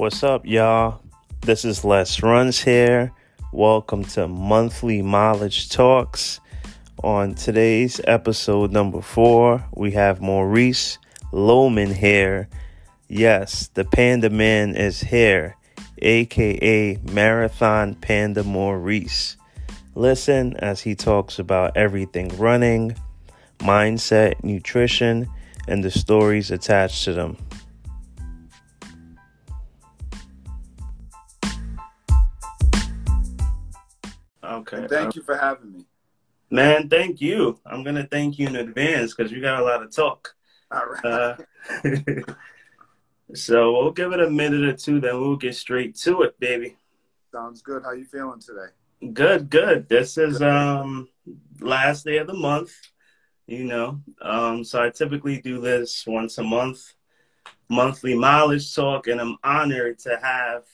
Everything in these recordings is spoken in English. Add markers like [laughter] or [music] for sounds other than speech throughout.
What's up, y'all? This is Les Runs here. Welcome to Monthly Mileage Talks. On today's episode number four, we have Maurice Lohman here. Yes, the Panda Man is here, aka Marathon Panda Maurice. Listen as he talks about everything running, mindset, nutrition, and the stories attached to them. Okay. And thank you for having me. Man, thank you. I'm gonna thank you in advance because we got a lot of talk. All right. Uh, [laughs] so we'll give it a minute or two, then we'll get straight to it, baby. Sounds good. How you feeling today? Good, good. This is um last day of the month, you know. Um, so I typically do this once a month, monthly mileage talk, and I'm honored to have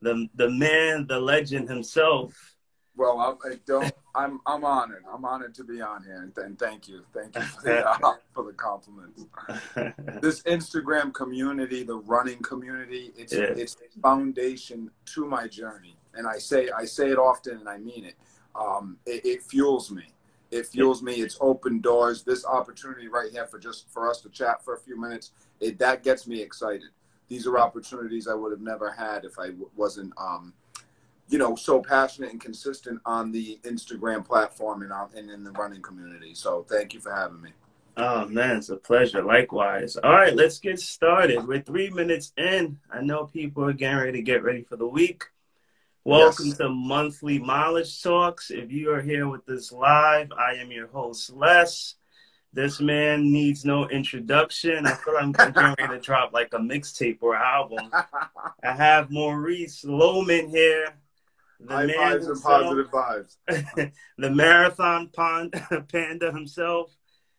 the the man, the legend himself, Well, I, I don't. I'm I'm honored. I'm honored to be on here, and, thank you, thank you for the, uh, for the compliments. [laughs] This Instagram community, the running community, it's Yeah. it's foundation to my journey, and I say I say it often, and I mean it. Um, it, it fuels me. It fuels me. It's open doors. This opportunity right here for just for us to chat for a few minutes, it that gets me excited. These are opportunities I would have never had if I w- wasn't. Um, you know, so passionate and consistent on the Instagram platform and, on, and in the running community. So thank you for having me. Oh man, it's a pleasure. Likewise. All right, let's get started. We're three minutes in. I know people are getting ready to get ready for the week. Welcome Yes. to monthly mileage talks. If you are here with us live, I am your host, Les. This man needs no introduction. I feel like I'm getting ready to drop like a mixtape or album. [laughs] I have Maurice Lohman here. The High man fives and positive vibes. [laughs] the marathon pond, [laughs] panda himself.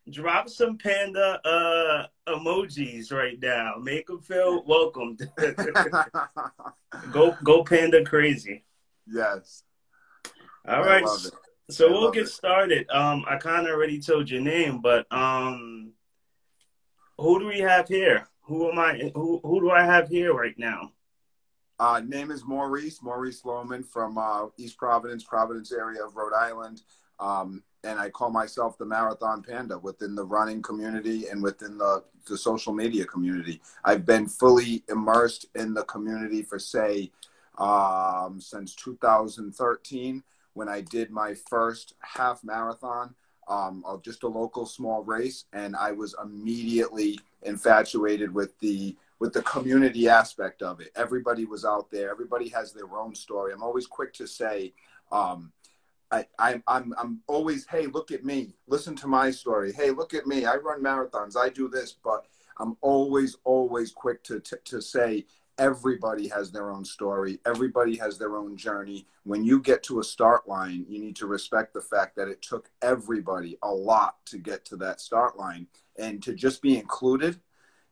Drop some panda uh, emojis right now. Make them feel welcomed. [laughs] go go panda crazy. yes. All right. So I we'll get it. started. Um, I kind of already told your name, but um, who do we have here? Who am I? Who who do I have here right now? Uh, name is Maurice, Maurice Lohman from uh, East Providence, Providence area of Rhode Island. Um, and I call myself the Marathon Panda within the running community and within the, the social media community. I've been fully immersed in the community for, say, um, since 2013 when I did my first half marathon um, of just a local small race. And I was immediately infatuated with the with the community aspect of it. Everybody was out there. Everybody has their own story. I'm always quick to say, um, I, I, I'm, I'm always, hey, look at me. Listen to my story. Hey, look at me. I run marathons. I do this. But I'm always, always quick to, to, to say, everybody has their own story. Everybody has their own journey. When you get to a start line, you need to respect the fact that it took everybody a lot to get to that start line. And to just be included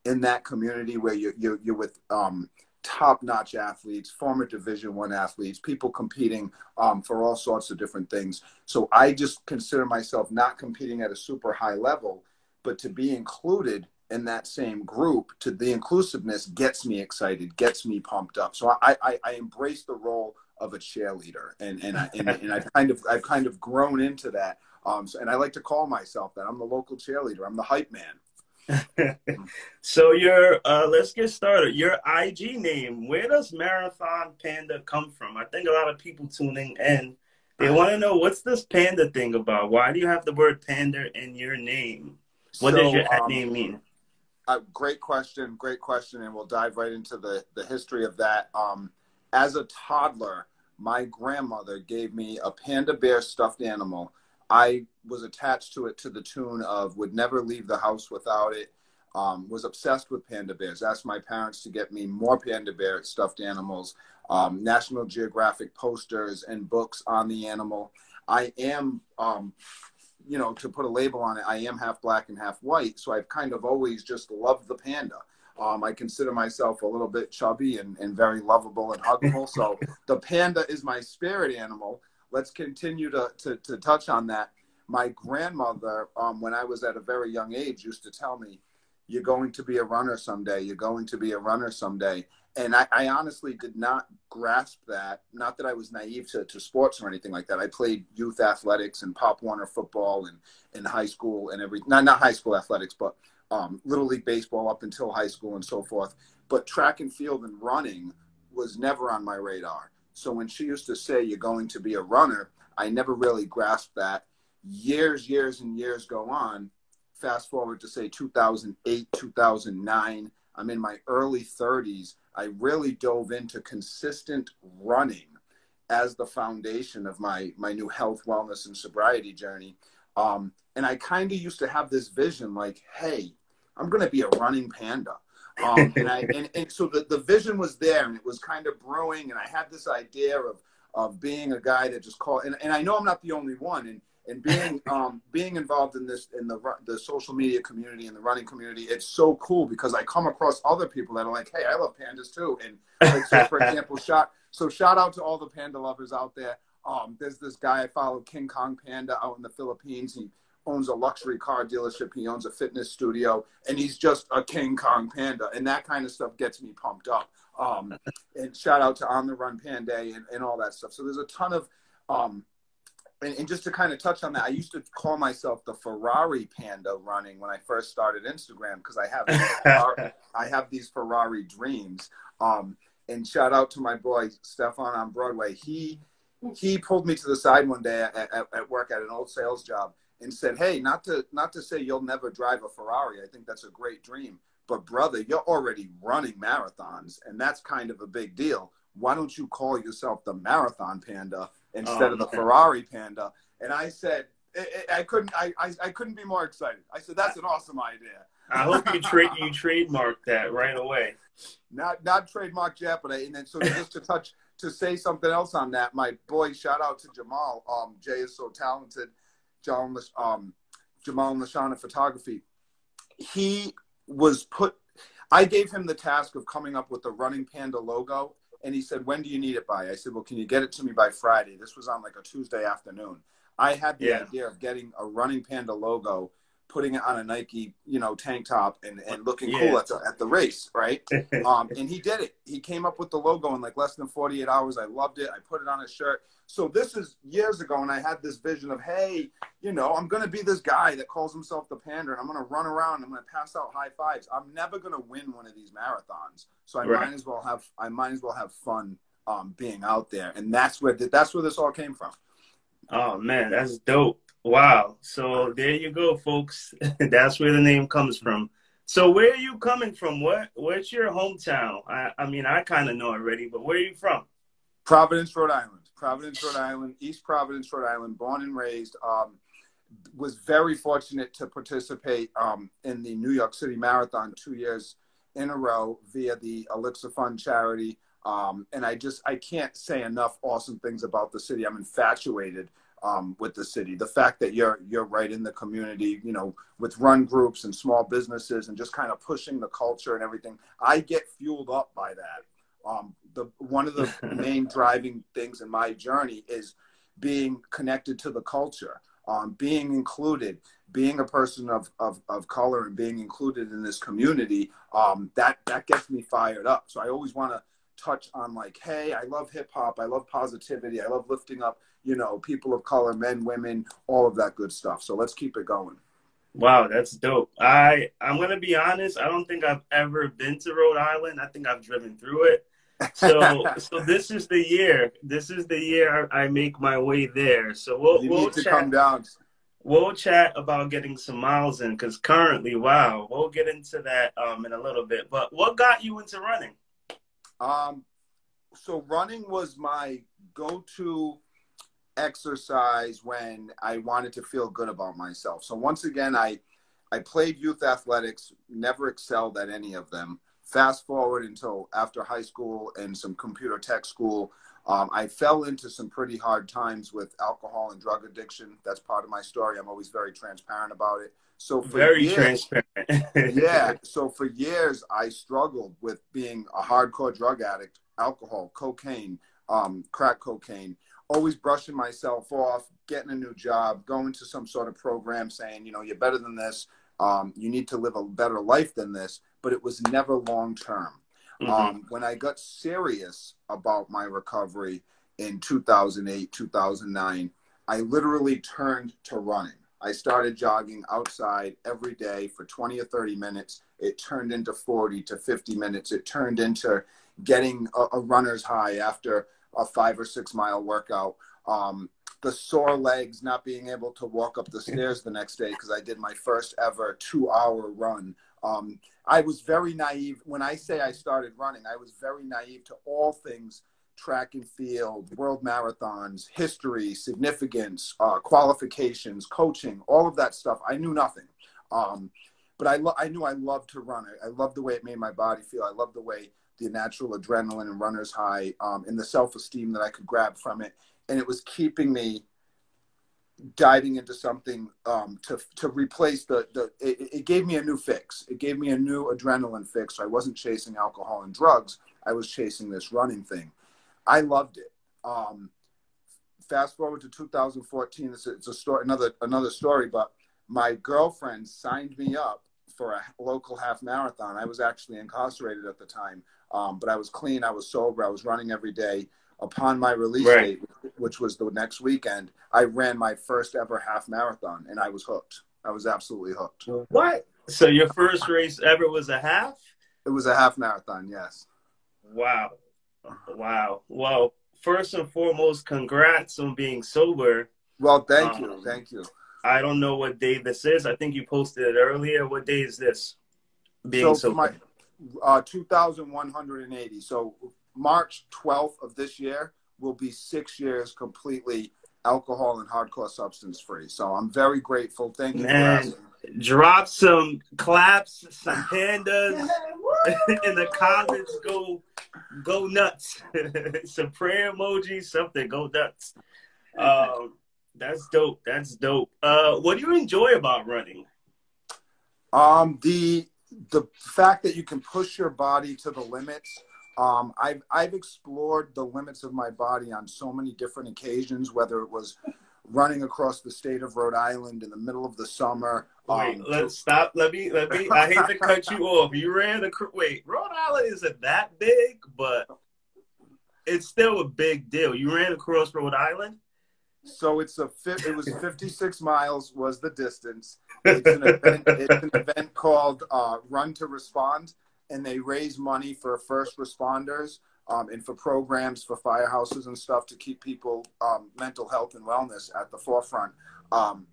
in that community where you're, you're, you're with um, top-notch athletes, former Division One athletes, people competing um, for all sorts of different things. So I just consider myself not competing at a super high level, but to be included in that same group, to the inclusiveness gets me excited, gets me pumped up. So I, I, I embrace the role of a cheerleader, and and I, and, and I've kind of I've kind of grown into that. Um, so, and I like to call myself that. I'm the local cheerleader. I'm the hype man. [laughs] so your uh, let's get started. Your IG name, where does Marathon Panda come from? I think a lot of people tuning in, they want to know what's this panda thing about? Why do you have the word panda in your name? What does your um, name mean? Uh, great question, great question, and we'll dive right into the the history of that. Um, as a toddler, my grandmother gave me a panda bear stuffed animal. I was attached to it to the tune of would never leave the house without it. Um, was obsessed with panda bears. Asked my parents to get me more panda bear stuffed animals, um, National Geographic posters and books on the animal. I am um, you know, to put a label on it, I am half black and half white. So I've kind of always just loved the panda. Um, I consider myself a little bit chubby and, and very lovable and huggable. So [laughs] the panda is my spirit animal. Let's continue to, to, to touch on that. My grandmother, um, when I was at a very young age, used to tell me, you're going to be a runner someday. You're going to be a runner someday. And I, I honestly did not grasp that. Not that I was naive to, to sports or anything like that. I played youth athletics and Pop Warner football and in high school and every not not high school athletics, but um, little league baseball up until high school and so forth. But track and field and running was never on my radar. So when she used to say you're going to be a runner, I never really grasped that. Years, years, and years go on. Fast forward to say 2008, 2009. I'm in my early 30s. I really dove into consistent running as the foundation of my my new health, wellness, and sobriety journey. Um, and I kind of used to have this vision, like, hey, I'm going to be a running panda. Um, [laughs] and I and, and so the, the vision was there, and it was kind of brewing, and I had this idea of of being a guy that just called. And, and I know I'm not the only one, and and being [laughs] um, being involved in this in the the social media community and the running community, it's so cool because I come across other people that are like, hey, I love pandas too, and like so for example, [laughs] shot so shout out to all the panda lovers out there. Um, there's this guy I follow, King Kong Panda, out in the Philippines. He owns a luxury car dealership. He owns a fitness studio, and he's just a King Kong Panda, and that kind of stuff gets me pumped up. Um, [laughs] and shout out to On the Run Panda and, and all that stuff. So there's a ton of um, and, and, just to kind of touch on that, I used to call myself the Ferrari panda running when I first started Instagram because I have [laughs] I have these Ferrari dreams. Um, and shout out to my boy Stefan on Broadway. He he pulled me to the side one day at, at, at, work at an old sales job and said, "Hey, not to not to say you'll never drive a Ferrari. I think that's a great dream, but brother, you're already running marathons, and that's kind of a big deal. Why don't you call yourself the Marathon Panda?" instead oh, of the Ferrari Panda. And I said, I couldn't, I, I, I, couldn't be more excited. I said, that's an awesome idea. I hope you trade, you trademark that right away. Not, not trademark yet, but I, and then so just to touch, to say something else on that, my boy, shout out to Jamal. Um, Jay is so talented. Jamal, um, Jamal Lashana Photography. He was put. I gave him the task of coming up with the Running Panda logo, and he said, When do you need it by? I said, Well, can you get it to me by Friday? This was on like a Tuesday afternoon. I had the yeah. idea of getting a Running Panda logo, putting it on a Nike, you know, tank top and, and looking yeah. cool at the, at the race, right? [laughs] um, and he did it. He came up with the logo in like less than 48 hours. I loved it. I put it on a shirt. So this is years ago, and I had this vision of, hey, you know, I'm going to be this guy that calls himself the Panda, and I'm going to run around. I'm going to pass out high fives. I'm never going to win one of these marathons, so I right. might as well have I might as well have fun um, being out there, and that's where that's where this all came from. Oh man, that's dope! Wow. So there you go, folks. [laughs] that's where the name comes from. So where are you coming from? What where's your hometown? I, I mean, I kind of know already, but where are you from? Providence, Rhode Island. Providence, Rhode Island, East Providence, Rhode Island, born and raised. Um, was very fortunate to participate um, in the New York City Marathon two years in a row via the Elixir Fund charity. Um, and I just I can't say enough awesome things about the city. I'm infatuated um, with the city. The fact that you're you're right in the community, you know, with run groups and small businesses and just kind of pushing the culture and everything. I get fueled up by that. Um, the one of the [laughs] main driving things in my journey is being connected to the culture, um, being included, being a person of, of, of color and being included in this community. Um, that that gets me fired up. So I always want to touch on like, hey, I love hip hop, I love positivity, I love lifting up, you know, people of color, men, women, all of that good stuff. So let's keep it going. Wow, that's dope. I I'm gonna be honest. I don't think I've ever been to Rhode Island. I think I've driven through it. So [laughs] so this is the year. This is the year I make my way there. So we'll you we'll need to chat. come down. We'll chat about getting some miles in because currently, wow, we'll get into that um in a little bit. But what got you into running? Um, so running was my go-to exercise when I wanted to feel good about myself. So once again, I I played youth athletics, never excelled at any of them. Fast forward until after high school and some computer tech school, um, I fell into some pretty hard times with alcohol and drug addiction. That's part of my story. I'm always very transparent about it. So for very years, transparent. [laughs] yeah. So for years, I struggled with being a hardcore drug addict, alcohol, cocaine, um, crack cocaine, always brushing myself off, getting a new job, going to some sort of program saying, you know, you're better than this, Um, you need to live a better life than this, but it was never long term. Mm-hmm. Um, when I got serious about my recovery in 2008, 2009, I literally turned to running. I started jogging outside every day for 20 or 30 minutes. It turned into 40 to 50 minutes. It turned into getting a, a runner's high after a five or six mile workout. Um, the sore legs, not being able to walk up the [laughs] stairs the next day because I did my first ever two hour run. Um, I was very naive. When I say I started running, I was very naive to all things track and field, world marathons, history, significance, uh, qualifications, coaching, all of that stuff. I knew nothing. Um, but I, lo- I knew I loved to run. I, I loved the way it made my body feel. I loved the way the natural adrenaline and runner's high um, and the self esteem that I could grab from it. And it was keeping me diving into something um, to to replace the the it, it, gave me a new fix. It gave me a new adrenaline fix. So I wasn't chasing alcohol and drugs. I was chasing this running thing. I loved it. Um, fast forward to 2014. It's a, it's a story, another another story. But my girlfriend signed me up for a local half marathon. I was actually incarcerated at the time, um, but I was clean. I was sober. I was running every day upon my release right. date, which was the next weekend, I ran my first ever half marathon and I was hooked. I was absolutely hooked. What? So your first race ever was a half? It was a half marathon, yes. Wow. Wow. Well, first and foremost, congrats on being sober. Well, thank um, you. Thank you. I don't know what day this is. I think you posted it earlier. What day is this? Being so sober. my uh, 2,180. So March 12th of this year will be six years completely alcohol and hardcore substance free. So I'm very grateful. Thank you Man, Drop some claps, some pandas, [laughs] in the comments. Go, go nuts. [laughs] some prayer emojis, something. Go nuts. Um, that's dope. That's dope. Uh, what do you enjoy about running? Um, the the fact that you can push your body to the limits um, I've I've explored the limits of my body on so many different occasions, whether it was running across the state of Rhode Island in the middle of the summer. Wait, um, let's stop. Let me let me. I hate to cut you [laughs] off. You ran the wait. Rhode Island isn't that big, but it's still a big deal. You ran across Rhode Island. So it's a it was 56 miles was the distance. It's an event, it's an event called uh, Run to Respond and they raise money for first responders um, and for programs for firehouses and stuff to keep people um, mental health and wellness at the forefront. Um,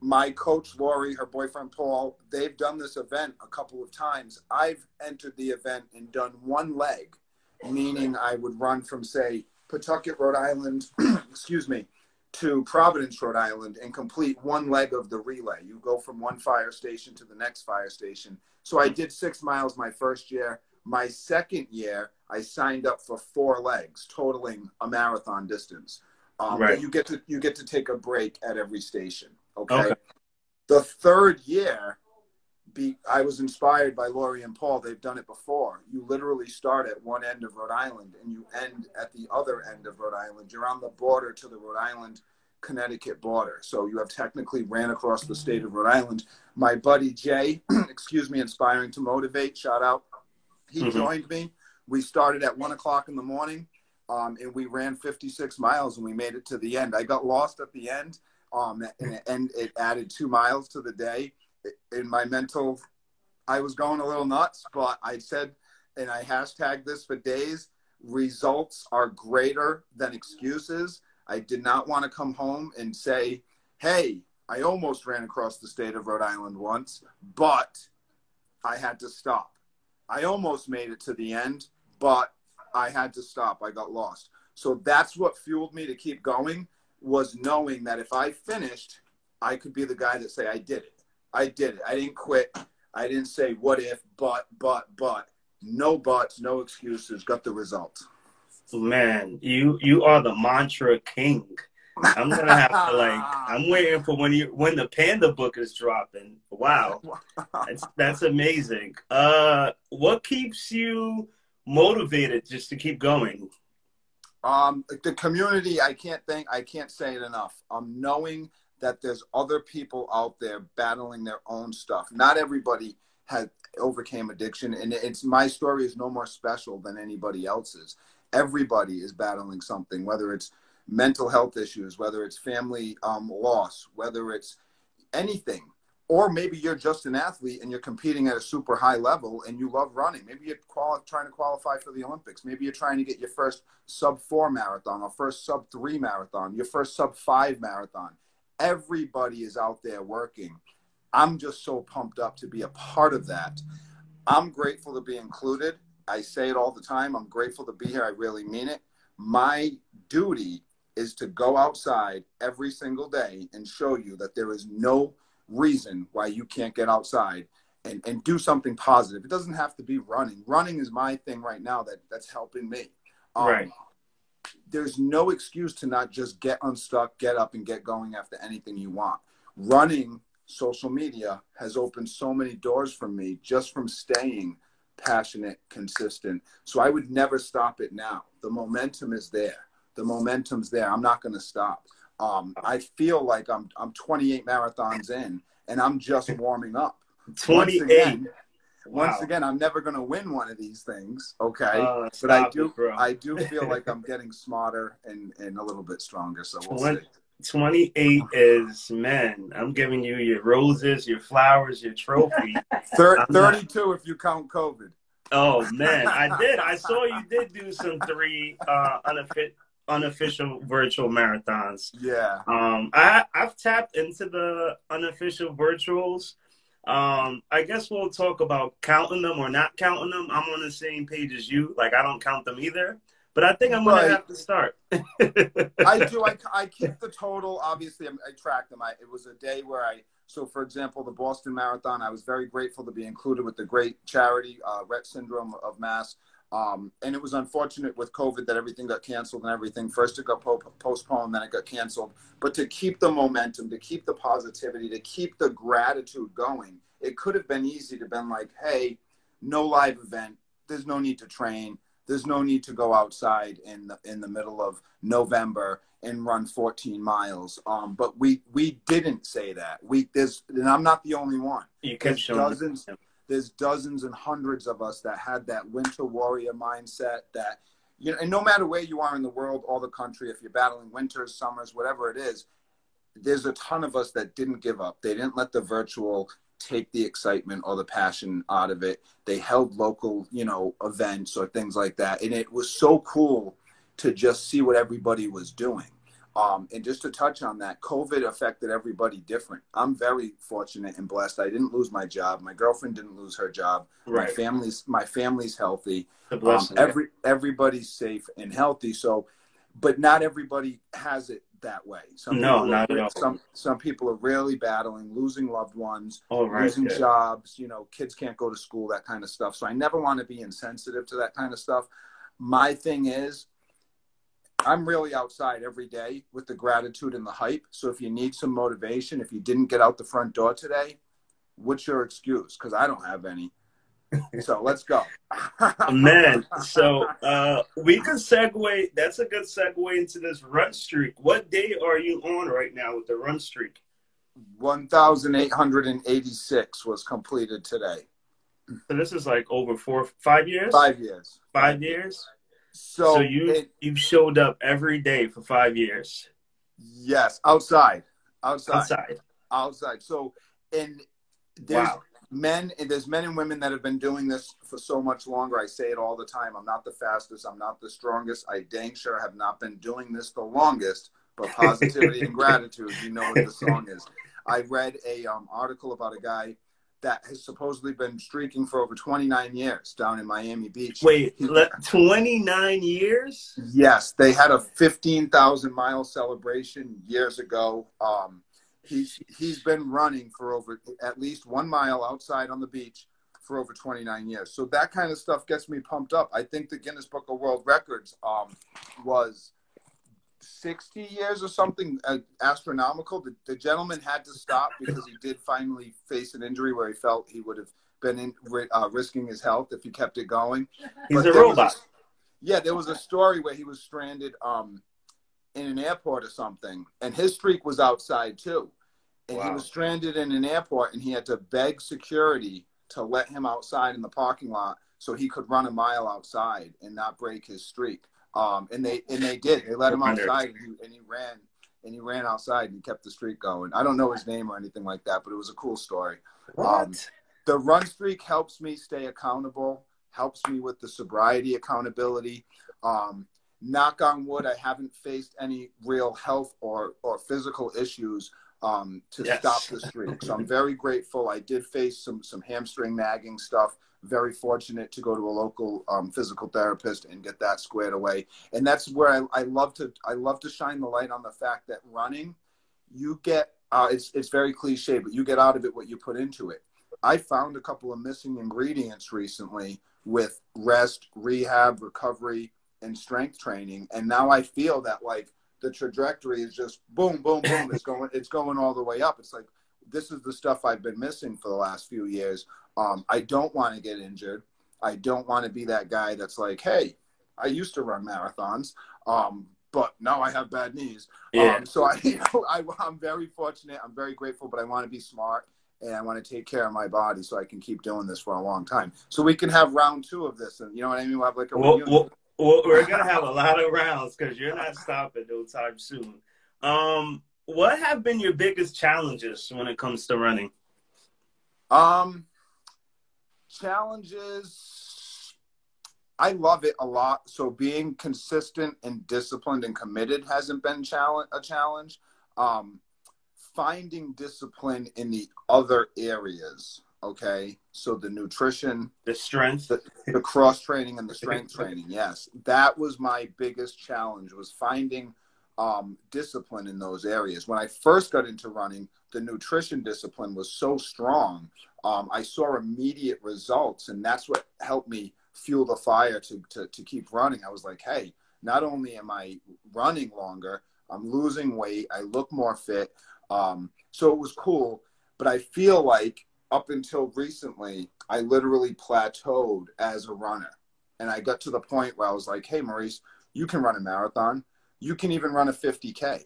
my coach Lori, her boyfriend Paul, they've done this event a couple of times. I've entered the event and done one leg, meaning I would run from say Pawtucket, Rhode Island, [clears throat] excuse me, to Providence, Rhode Island, and complete one leg of the relay. You go from one fire station to the next fire station. So I did six miles my first year. My second year, I signed up for four legs, totaling a marathon distance. Um, right. You get to you get to take a break at every station. Okay. okay. The third year, be, I was inspired by Lori and Paul. They've done it before. You literally start at one end of Rhode Island and you end at the other end of Rhode Island. You're on the border to the Rhode Island Connecticut border. So you have technically ran across the state of Rhode Island. My buddy Jay, [clears throat] excuse me, inspiring to motivate, shout out. He mm-hmm. joined me. We started at one o'clock in the morning um, and we ran 56 miles and we made it to the end. I got lost at the end um, and, and it added two miles to the day in my mental, I was going a little nuts, but I said, and I hashtagged this for days results are greater than excuses. I did not want to come home and say, hey, I almost ran across the state of Rhode Island once, but I had to stop. I almost made it to the end, but I had to stop. I got lost. So that's what fueled me to keep going was knowing that if I finished, I could be the guy that say I did it. I did it. I didn't quit. I didn't say what if, but, but, but. No buts, no excuses. Got the result. Man, you you are the mantra king. I'm gonna have to like. [laughs] I'm waiting for when you when the Panda book is dropping. Wow, that's that's amazing. Uh, what keeps you motivated just to keep going? Um, the community. I can't think. I can't say it enough. Um, knowing that there's other people out there battling their own stuff. Not everybody has overcame addiction, and it's my story is no more special than anybody else's. Everybody is battling something, whether it's mental health issues, whether it's family um, loss, whether it's anything. Or maybe you're just an athlete and you're competing at a super high level and you love running. Maybe you're quali- trying to qualify for the Olympics. Maybe you're trying to get your first sub four marathon or first sub three marathon, your first sub five marathon. Everybody is out there working. I'm just so pumped up to be a part of that. I'm grateful to be included. I say it all the time. I'm grateful to be here. I really mean it. My duty is to go outside every single day and show you that there is no reason why you can't get outside and, and do something positive. It doesn't have to be running. Running is my thing right now that that's helping me. Um, right. There's no excuse to not just get unstuck, get up, and get going after anything you want. Running, social media has opened so many doors for me just from staying passionate, consistent. So I would never stop it now. The momentum is there the momentum's there. I'm not going to stop. Um, I feel like I'm I'm 28 marathons in, and I'm just warming up. 28. Once again, wow. once again I'm never going to win one of these things. Okay, uh, but I do it, I do feel [laughs] like I'm getting smarter and and a little bit stronger. So we'll 20, see. 28 is man. I'm giving you your roses, your flowers, your trophy. [laughs] 30, 32 not... if you count COVID. Oh man, I [laughs] did. I saw you did do some three uh, unofficial unofficial virtual marathons. Yeah. Um, I I've tapped into the unofficial virtuals. Um, I guess we'll talk about counting them or not counting them. I'm on the same page as you. Like I don't count them either. But I think I'm gonna have to start. I [laughs] do. I, I keep the total. Obviously, I, I track them. I, it was a day where I. So, for example, the Boston Marathon, I was very grateful to be included with the great charity, uh, Rett Syndrome of Mass. Um, and it was unfortunate with COVID that everything got canceled and everything. First, it got po- postponed, then it got canceled. But to keep the momentum, to keep the positivity, to keep the gratitude going, it could have been easy to been like, hey, no live event. There's no need to train. There's no need to go outside in the in the middle of November and run 14 miles. Um, but we we didn't say that. We there's and I'm not the only one. You can show dozens. Them there's dozens and hundreds of us that had that winter warrior mindset that you know and no matter where you are in the world or the country if you're battling winters summers whatever it is there's a ton of us that didn't give up they didn't let the virtual take the excitement or the passion out of it they held local you know events or things like that and it was so cool to just see what everybody was doing um, and just to touch on that, COVID affected everybody different. I'm very fortunate and blessed. I didn't lose my job. My girlfriend didn't lose her job. Right. My family's my family's healthy. Um, every everybody's safe and healthy. So, but not everybody has it that way. Some no, not at all. Some some people are really battling, losing loved ones, oh, right, losing good. jobs. You know, kids can't go to school, that kind of stuff. So I never want to be insensitive to that kind of stuff. My thing is I'm really outside every day with the gratitude and the hype. So if you need some motivation, if you didn't get out the front door today, what's your excuse? Because I don't have any. So let's go. [laughs] Man, so uh, we can segue. That's a good segue into this run streak. What day are you on right now with the run streak? 1,886 was completed today. So this is like over four, five years? Five years. Five years? So, so you it, you've showed up every day for five years. Yes, outside, outside, outside, outside. So, and there's wow. Men there's men and women that have been doing this for so much longer. I say it all the time. I'm not the fastest. I'm not the strongest. I dang sure have not been doing this the longest. But positivity and [laughs] gratitude, you know what the song is. I read a um, article about a guy that has supposedly been streaking for over 29 years down in Miami Beach. Wait, 29 years? Yes, they had a 15,000 mile celebration years ago. Um, he's he's been running for over at least one mile outside on the beach for over 29 years. So that kind of stuff gets me pumped up. I think the Guinness Book of World Records um, was 60 years or something uh, astronomical. The, the, gentleman had to stop because he did finally face an injury where he felt he would have been in, uh, risking his health if he kept it going. He's but a robot. A, yeah, there was a story where he was stranded um, in an airport or something, and his streak was outside too. And wow. he was stranded in an airport, and he had to beg security to let him outside in the parking lot so he could run a mile outside and not break his streak. Um, and they and they did. They let him outside, and he, and he ran and he ran outside and kept the streak going. I don't know his name or anything like that, but it was a cool story. What? Um, the run streak helps me stay accountable, helps me with the sobriety accountability. Um, knock on wood, I haven't faced any real health or, or physical issues um, to yes. stop the streak. So I'm very grateful. I did face some some hamstring nagging stuff. Very fortunate to go to a local um, physical therapist and get that squared away. And that's where I, I love to I love to shine the light on the fact that running, you get uh, it's it's very cliche, but you get out of it what you put into it. I found a couple of missing ingredients recently with rest, rehab, recovery, and strength training, and now I feel that like the trajectory is just boom, boom, boom. It's going, [laughs] it's going all the way up. It's like this is the stuff I've been missing for the last few years. Um, I don't want to get injured. I don't want to be that guy that's like, hey, I used to run marathons, um, but now I have bad knees. Yeah. Um, so I, [laughs] you know, I, I'm very fortunate. I'm very grateful, but I want to be smart and I want to take care of my body so I can keep doing this for a long time. So we can have round two of this, and you know what I mean. We'll have like a well, well, well, we're gonna have a lot of rounds because you're not stopping no time soon. Um, what have been your biggest challenges when it comes to running? Um, challenges. I love it a lot. So being consistent and disciplined and committed hasn't been challenge a challenge. Um, finding discipline in the other areas okay? So the nutrition the strength. the, the cross training and the strength training yes. That was my biggest challenge was finding um, discipline in those areas. When i first got into running the nutrition discipline was so strong um, i saw immediate results and that's what helped me fuel the fire to, to, to keep running. I was like hey not only am i running longer i'm losing weight i look more fit um, so it was cool, but I feel like up until recently, I literally plateaued as a runner. And I got to the point where I was like, hey, Maurice, you can run a marathon. You can even run a 50K.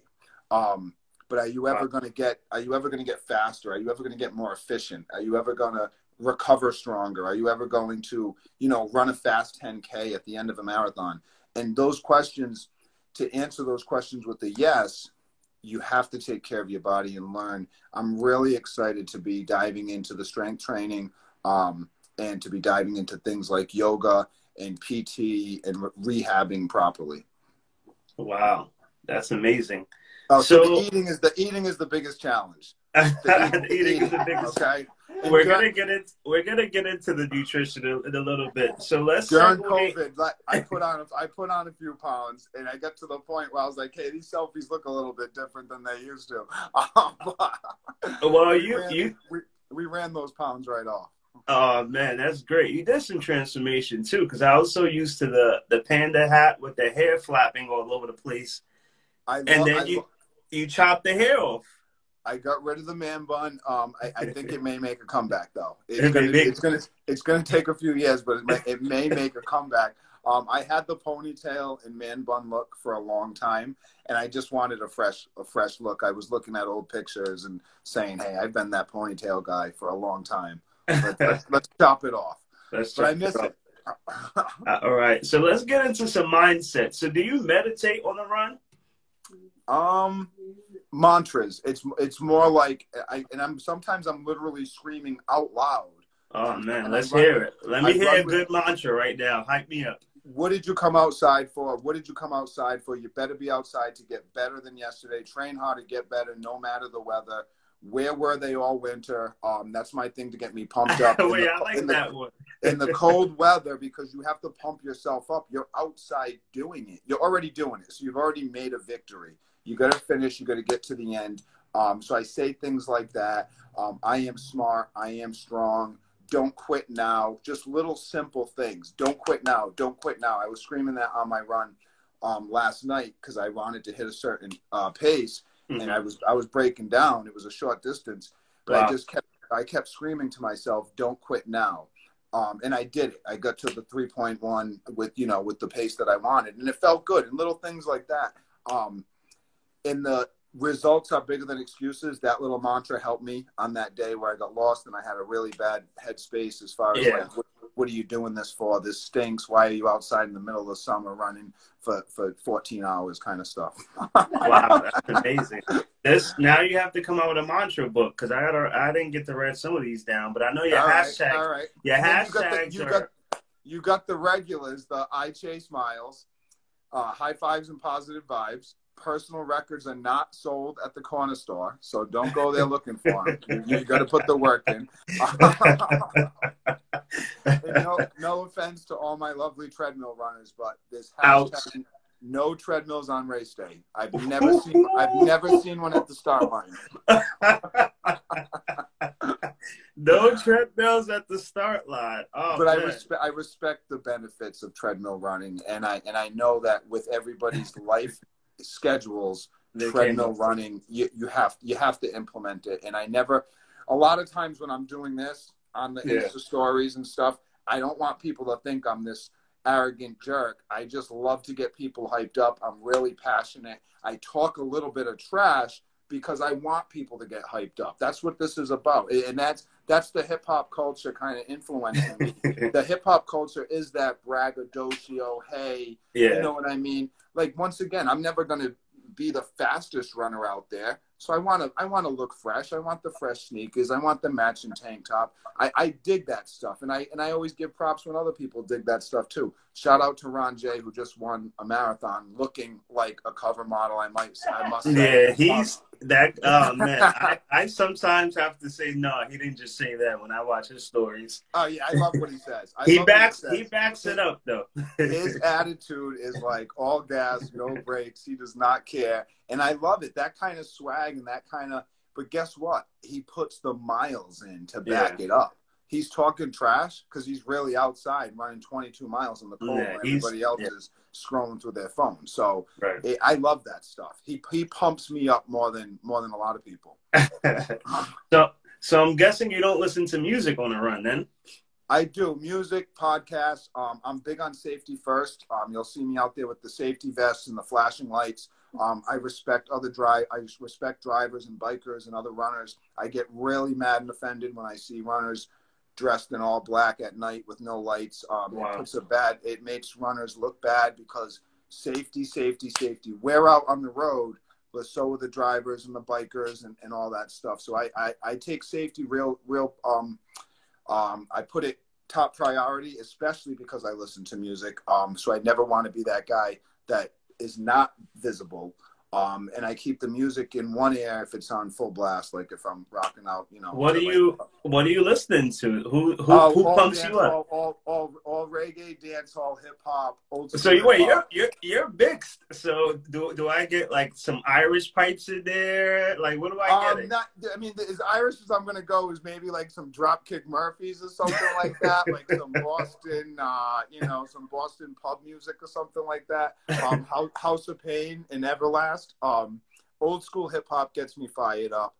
Um, but are you ever going to get, are you ever going to get faster? Are you ever going to get more efficient? Are you ever going to recover stronger? Are you ever going to, you know, run a fast 10K at the end of a marathon? And those questions, to answer those questions with a yes, you have to take care of your body and learn. I'm really excited to be diving into the strength training um, and to be diving into things like yoga and PT and re- rehabbing properly. Wow, that's amazing. Oh, so, so the eating is the eating is the biggest challenge. [laughs] The eating, the eating is the biggest. Okay we're gonna get it. We're gonna get into the nutrition in a little bit. So let's during segue. COVID, like, I put on I put on a few pounds, and I got to the point where I was like, "Hey, these selfies look a little bit different than they used to." [laughs] well, you we ran, you we, we ran those pounds right off. Oh man, that's great. You did some transformation too, because I was so used to the the panda hat with the hair flapping all over the place, I and then I you you chop the hair off. I got rid of the man bun. Um, I, I, think it may make a comeback though. It's gonna, it's gonna, it's gonna take a few years, but it may, it may make a comeback. Um, I had the ponytail and man bun look for a long time, and I just wanted a fresh, a fresh look. I was looking at old pictures and saying, "Hey, I've been that ponytail guy for a long time. Let's, let's, let's [laughs] chop it off." Let's but I miss it. uh, all right, so let's get into some mindset. So, do you meditate on the run? Um, mantras. It's it's more like I and I'm sometimes I'm literally screaming out loud. Oh man, let's hear it. Let me I hear a good mantra right now. Hype me up. What did you come outside for? What did you come outside for? You better be outside to get better than yesterday. Train hard to get better, no matter the weather. Where were they all winter? Um, that's my thing to get me pumped up. [laughs] Wait, the, I like that the, one. in the cold weather, because you have to pump yourself up. You're outside doing it. You're already doing it, so you've already made a victory. You got to finish. You got to get to the end. Um, so I say things like that. Um, I am smart. I am strong. Don't quit now. Just little simple things. Don't quit now. Don't quit now. I was screaming that on my run um, last night because I wanted to hit a certain uh, pace, mm-hmm. and I was I was breaking down. It was a short distance, but wow. I just kept I kept screaming to myself, "Don't quit now." Um, and I did it. I got to the 3.1 with you know with the pace that I wanted, and it felt good. And little things like that. Um, in the results are bigger than excuses. That little mantra helped me on that day where I got lost and I had a really bad headspace as far as Yeah. like, what, what are you doing this for? This stinks. Why are you outside in the middle of the summer running for, for 14 hours kind of stuff? Wow, that's amazing. This now you have to come out with a mantra book because I I didn't get to write some of these down, but I know your all right, hashtags. all right. Your And then you got the- hashtags you are. got- You got the regulars, the I chase miles, uh, high fives and positive vibes. Personal records are not sold at the corner store, so don't go there looking for them. You, you got to put the work in. [laughs] No, no offense to all my lovely treadmill runners, but this hashtag no treadmills on race day. I've never seen I've never seen one at the start line. [laughs] no treadmills at the start line. Oh, but I respect I respect the benefits of treadmill running, and I and I know that with everybody's life schedules, They treadmill running you, you have you have to implement it. And I never, a lot of times when I'm doing this on the Yeah. Insta stories and stuff, I don't want people to think I'm this arrogant jerk. I just love to get people hyped up. I'm really passionate. I talk a little bit of trash because I want people to get hyped up. That's what this is about. And that's that's the hip hop culture kind of influencing me. [laughs] the hip hop culture is that braggadocio, hey, yeah. you know what I mean? Like once again, I'm never gonna be the fastest runner out there. So I wanna I wanna look fresh. I want the fresh sneakers. I want the matching tank top. I, I dig that stuff. And I and I always give props when other people dig that stuff too. Shout out to Ron J who just won a marathon looking like a cover model, I might I must say. Yeah, he's that. Oh man, I, I sometimes have to say no. He didn't just say that when I watch his stories. Oh yeah, I love what he says. He backs. says. He backs it up though. his attitude is like all gas, no brakes. He does not care. And I love it. That kind of swag and that kind of, but guess what? He puts the miles in to back it up. He's talking trash because he's really outside running 22 miles in the cold Yeah, everybody else yeah. is scrolling through their phone. So right. it, I love that stuff. He, he pumps me up more than, more than a lot of people. [laughs] so, so I'm guessing you don't listen to music on a run, then. I do music, podcasts. Um, I'm big on safety first. Um, you'll see me out there with the safety vests and the flashing lights. Um, I respect other drive. I respect drivers and bikers and other runners. I get really mad and offended when I see runners dressed in all black at night with no lights. Um, Wow. It puts a bad. It makes runners look bad because safety, safety, safety. We're out on the road, but so are the drivers and the bikers and, and all that stuff. So I, I, I take safety real, real. Um, um, I put it top priority, especially because I listen to music. Um, so I never want to be that guy that is not visible. Um, and I keep the music in one ear if it's on full blast, like if I'm rocking out, you know. What are you? What are you listening to? Who who, Oh, who pumps dance you up? hall, All, all, all, reggae, dance hall, hip hop, old. school. So you wait, you're you're you're mixed. So do do I get like some Irish pipes in there? Like what do I Um, get? not, I mean, as Irish as I'm gonna go is maybe like some Dropkick Murphys or something like that, like some [laughs] Boston, uh, you know, some Boston pub music or something like that. Um, House, House of Pain and Everlast. Um, old school hip hop gets me fired up.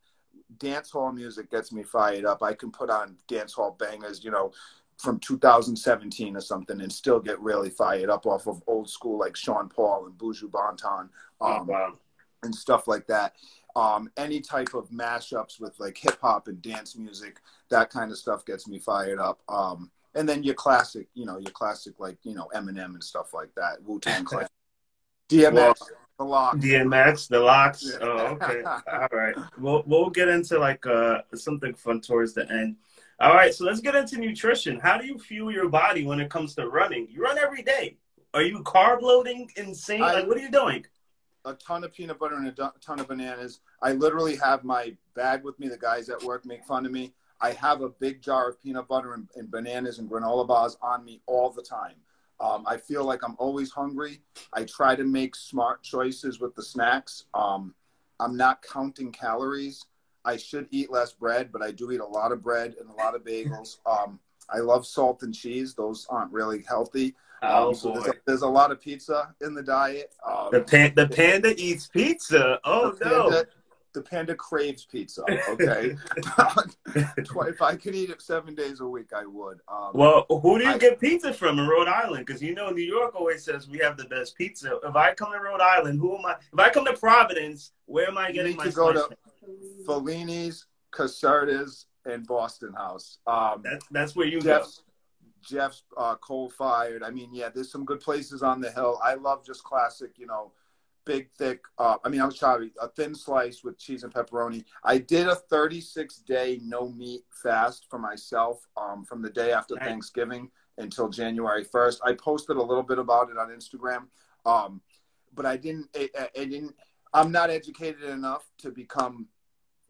Dance hall music gets me fired up. I can put on dance hall bangers, you know, from 2017 or something, and still get really fired up off of old school like Sean Paul and Buju Banton. oh, Um, wow. and stuff like that. Um, any type of mashups with like hip hop and dance music, that kind of stuff gets me fired up. Um, and then your classic, you know, your classic like you know Eminem and stuff like that, Wu Tang Clan, [laughs] DMX, Well, The Lock. DMX, the LOX. Yeah. Oh, okay. [laughs] All right. We'll we'll get into like uh something fun towards the end. All right, so let's get into nutrition. How do you fuel your body when it comes to running? You run every day. Are you carb loading insane? I- like what are you doing? a ton of peanut butter and a ton of bananas. I literally have my bag with me. The guys at work make fun of me. I have a big jar of peanut butter and, and bananas and granola bars on me all the time. Um, I feel like I'm always hungry. I try to make smart choices with the snacks. Um, I'm not counting calories. I should eat less bread, but I do eat a lot of bread and a lot of bagels. [laughs] Um, I love salt and cheese. Those aren't really healthy. Oh Um, so boy. there's a, there's a lot of pizza in the diet. Um, The pan the panda eats pizza. Oh no. panda- the panda craves pizza. [laughs] Okay, [laughs] if I could eat it seven days a week, I would. Um, well, who do you I, get pizza from in Rhode Island? Because you know New York always says we have the best pizza. If I come to Rhode Island, who am I? If I come to Providence, where am I getting you need to go to Fellini's, Caserta's, and Boston House. Um, that's that's where you Jeff's, go. Jeff's uh, coal fired. I mean, yeah, there's some good places on the hill. I love just classic, you know big, thick. Uh, I mean, I'm sorry, a thin slice with cheese and pepperoni. I did a 36 day no meat fast for myself um, from the day after nice. Thanksgiving until January 1st. I posted a little bit about it on Instagram, um, but I didn't. I, I didn't. I'm not educated enough to become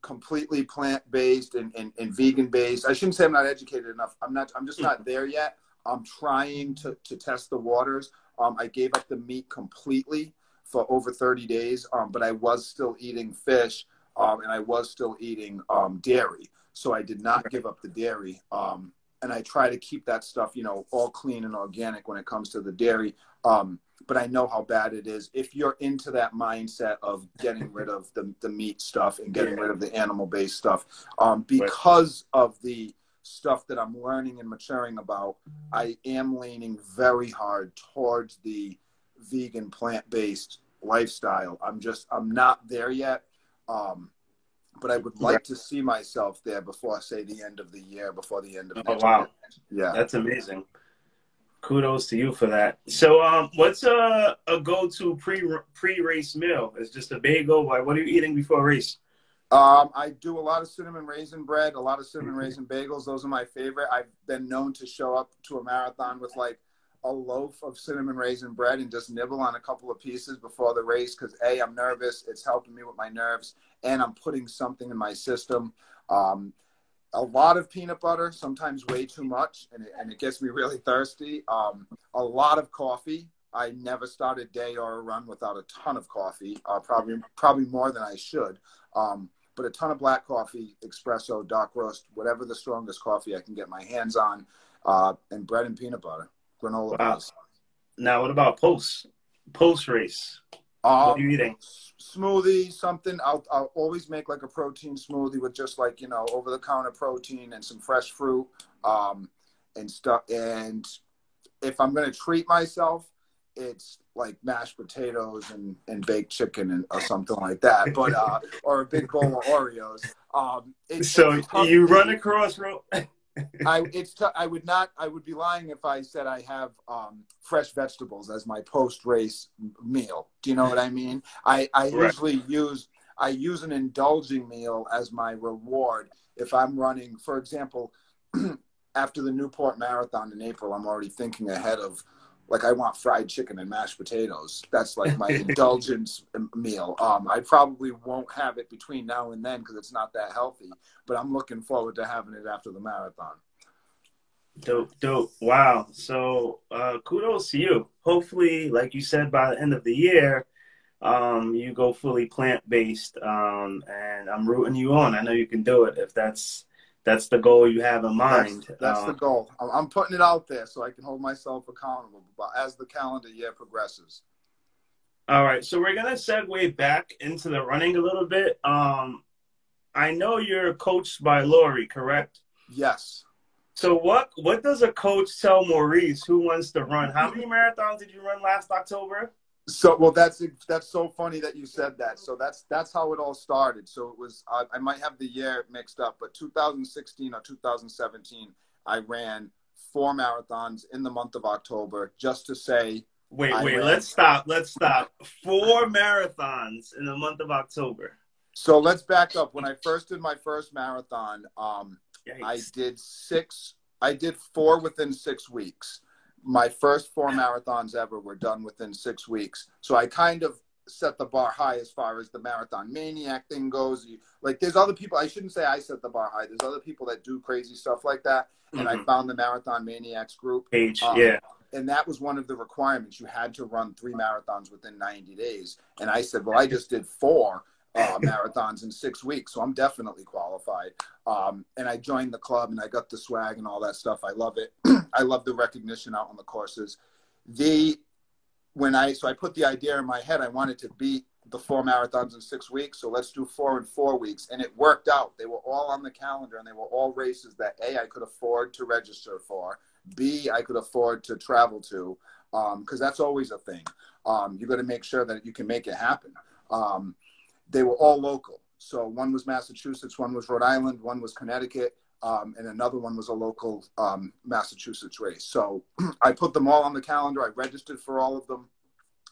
completely plant based and, and, and vegan based. I shouldn't say I'm not educated enough. I'm not. I'm just not [laughs] there yet. I'm trying to to test the waters. Um, I gave up the meat completely for over 30 days, um, but I was still eating fish um, and I was still eating um, dairy. So I did not give up the dairy. Um, and I try to keep that stuff, you know, all clean and organic when it comes to the dairy. Um, but I know how bad it is. If you're into that mindset of getting rid of the, the meat stuff and getting yeah. rid of the animal based stuff, um, because right. of the stuff that I'm learning and maturing about, I am leaning very hard towards the vegan plant based lifestyle. I'm just I'm not there yet. Um, but I would like to see myself there before I say the end of the year, before the end of oh wow, year. yeah, that's amazing. Kudos to you for that. So, um, what's a a go to pre pre race meal? Is just a bagel. Like, what are you eating before race? Um, I do a lot of cinnamon raisin bread, a lot of cinnamon raisin bagels. Those are my favorite. I've been known to show up to a marathon with like a loaf of cinnamon raisin bread and just nibble on a couple of pieces before the race because a i'm nervous it's helping me with my nerves and i'm putting something in my system. Um, a lot of peanut butter sometimes way too much and it, and it gets me really thirsty. Um, a lot of coffee. I never start a day or a run without a ton of coffee uh, probably probably more than i should. Um, but a ton of black coffee espresso dark roast whatever the strongest coffee i can get my hands on uh, and bread and peanut butter granola wow. bars. Now, what about post post race? Um, what are you eating? Smoothie, something. I'll, I'll always make like a protein smoothie with just like you know over the counter protein and some fresh fruit um, and stuff. And if I'm gonna treat myself, it's like mashed potatoes and, and baked chicken and or something like that. But uh, [laughs] or a big bowl of Oreos. Um, it's, so you run across road. [laughs] I it's t- I would not I would be lying if I said I have um, fresh vegetables as my post race meal. Do you know what I mean? I I usually use I use an indulging meal as my reward if I'm running. For example, [clears throat] after the Newport Marathon in April, I'm already thinking ahead of like I want fried chicken and mashed potatoes. That's like my [laughs] indulgence meal. Um, I probably won't have it between now and then because it's not that healthy. But I'm looking forward to having it after the marathon. Dope, dope. Wow. So uh, kudos to you. Hopefully, like you said, by the end of the year, um, you go fully plant based. Um, and I'm rooting you on. I know you can do it if that's that's the goal you have in mind. That's, that's uh, the goal. I'm putting it out there so I can hold myself accountable as the calendar year progresses. All right, so we're gonna segue back into the running a little bit. Um, I know you're coached by Lori, correct? Yes. So what what does a coach tell Maurice who wants to run? How many marathons did you run last October? So well, that's that's so funny that you said that. So that's that's how it all started. So it was I, I might have the year mixed up, but 2016 or 2017, I ran four marathons in the month of October just to say. Wait, I wait, ran. let's stop. Let's stop. Four marathons in the month of October. So let's back up. When I first did my first marathon, um, I did six. I did four within six weeks my first four marathons ever were done within six weeks. So I kind of set the bar high as far as the marathon maniac thing goes. You, like there's other people, I shouldn't say I set the bar high. There's other people that do crazy stuff like that. And mm-hmm. I found the marathon maniacs group. Page, um, yeah. And that was one of the requirements. You had to run three marathons within 90 days. And I said, well, I just did four uh, marathons in six weeks, so I'm definitely qualified. Um, and I joined the club, and I got the swag and all that stuff. I love it. [clears throat] I love the recognition out on the courses. The when I so I put the idea in my head, I wanted to beat the four marathons in six weeks, so let's do four in four weeks. And it worked out. They were all on the calendar and they were all races that A, I could afford to register for, B, I could afford to travel to, because um, that's always a thing. Um, you got to make sure that you can make it happen. Um, they were all local. So one was Massachusetts, one was Rhode Island, one was Connecticut, um, and another one was a local um, Massachusetts race. So [clears throat] I put them all on the calendar. I registered for all of them.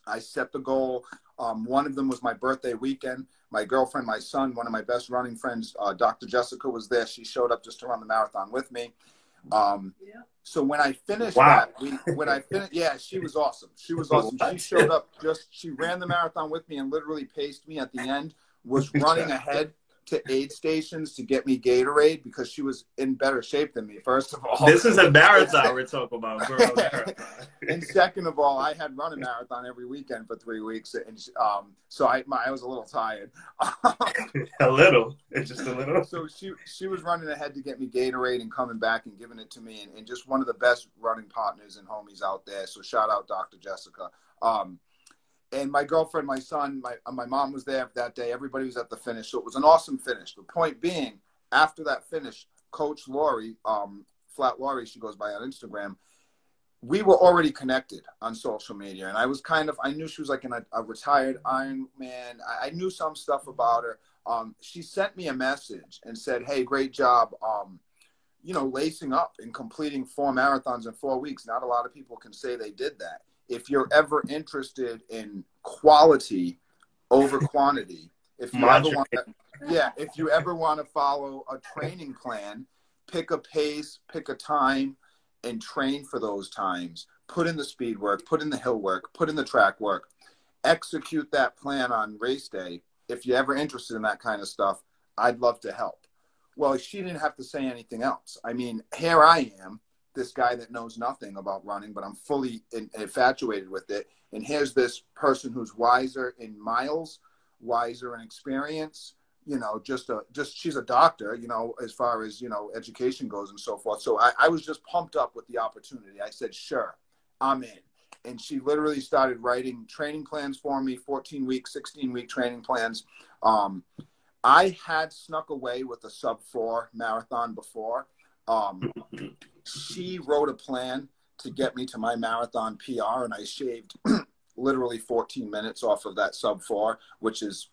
I set the goal. Um, one of them was my birthday weekend. My girlfriend, my son, one of my best running friends, uh, Dr. Jessica, was there. She showed up just to run the marathon with me. Um. So when I finished wow. that, we, when I finished, yeah, she was awesome. She was awesome. She showed up just, she ran the marathon with me and literally paced me at the end, was running ahead to aid stations to get me Gatorade because she was in better shape than me. First of all, this is a marathon we're [laughs] talking about. and second of all, I had run a marathon every weekend for three weeks, and um, so I my, I was a little tired. [laughs] a little, [laughs] just a little. So she she was running ahead to get me Gatorade and coming back and giving it to me, and, and just one of the best running partners and homies out there. So shout out Dr. Jessica. Um, and my girlfriend, my son, my my mom was there that day. Everybody was at the finish, so it was an awesome finish. The point being, after that finish, Coach Laurie, um, Flat Laurie, she goes by on Instagram. We were already connected on social media, and I was kind of I knew she was like an, a retired Iron Man. I, I, knew some stuff about her. Um, she sent me a message and said, "Hey, great job." Um, you know, lacing up and completing four marathons in four weeks. Not a lot of people can say they did that if you're ever interested in quality over [laughs] quantity, if you ever want to, yeah, if you ever want to follow a training plan, pick a pace, pick a time, and train for those times. Put in the speed work, put in the hill work, put in the track work. Execute that plan on race day. If you're ever interested in that kind of stuff, I'd love to help. Well, she didn't have to say anything else. I mean, here I am this guy that knows nothing about running, but I'm fully in, infatuated with it. And here's this person who's wiser in miles, wiser in experience. You know, just a just she's a doctor. You know, as far as you know, education goes and so forth. So I, I was just pumped up with the opportunity. I said, "Sure, I'm in." And she literally started writing training plans for me, 14 week, 16 week training plans. Um, I had snuck away with a sub four marathon before. Um, [laughs] she wrote a plan to get me to my marathon PR, and I shaved [clears throat] literally 14 minutes off of that sub four, which is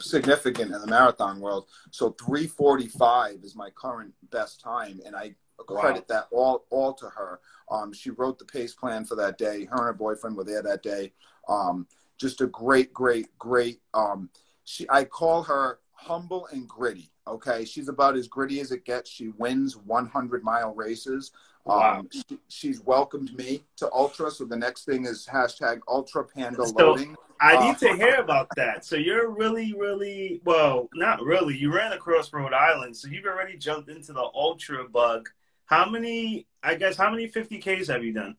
significant in the marathon world. So 345 is my current best time, and I credit wow. that all all to her. Um, she wrote the pace plan for that day. Her and her boyfriend were there that day. Um, just a great, great, great. Um, she, I call her humble and gritty. Okay, she's about as gritty as it gets. She wins 100 mile races. Wow. Um, she, she's welcomed me to Ultra. So the next thing is hashtag Ultra Panda so loading. I need uh, to hear about that. So you're really, really well, not really. You ran across Rhode Island, so you've already jumped into the Ultra bug. How many? I guess how many 50ks have you done?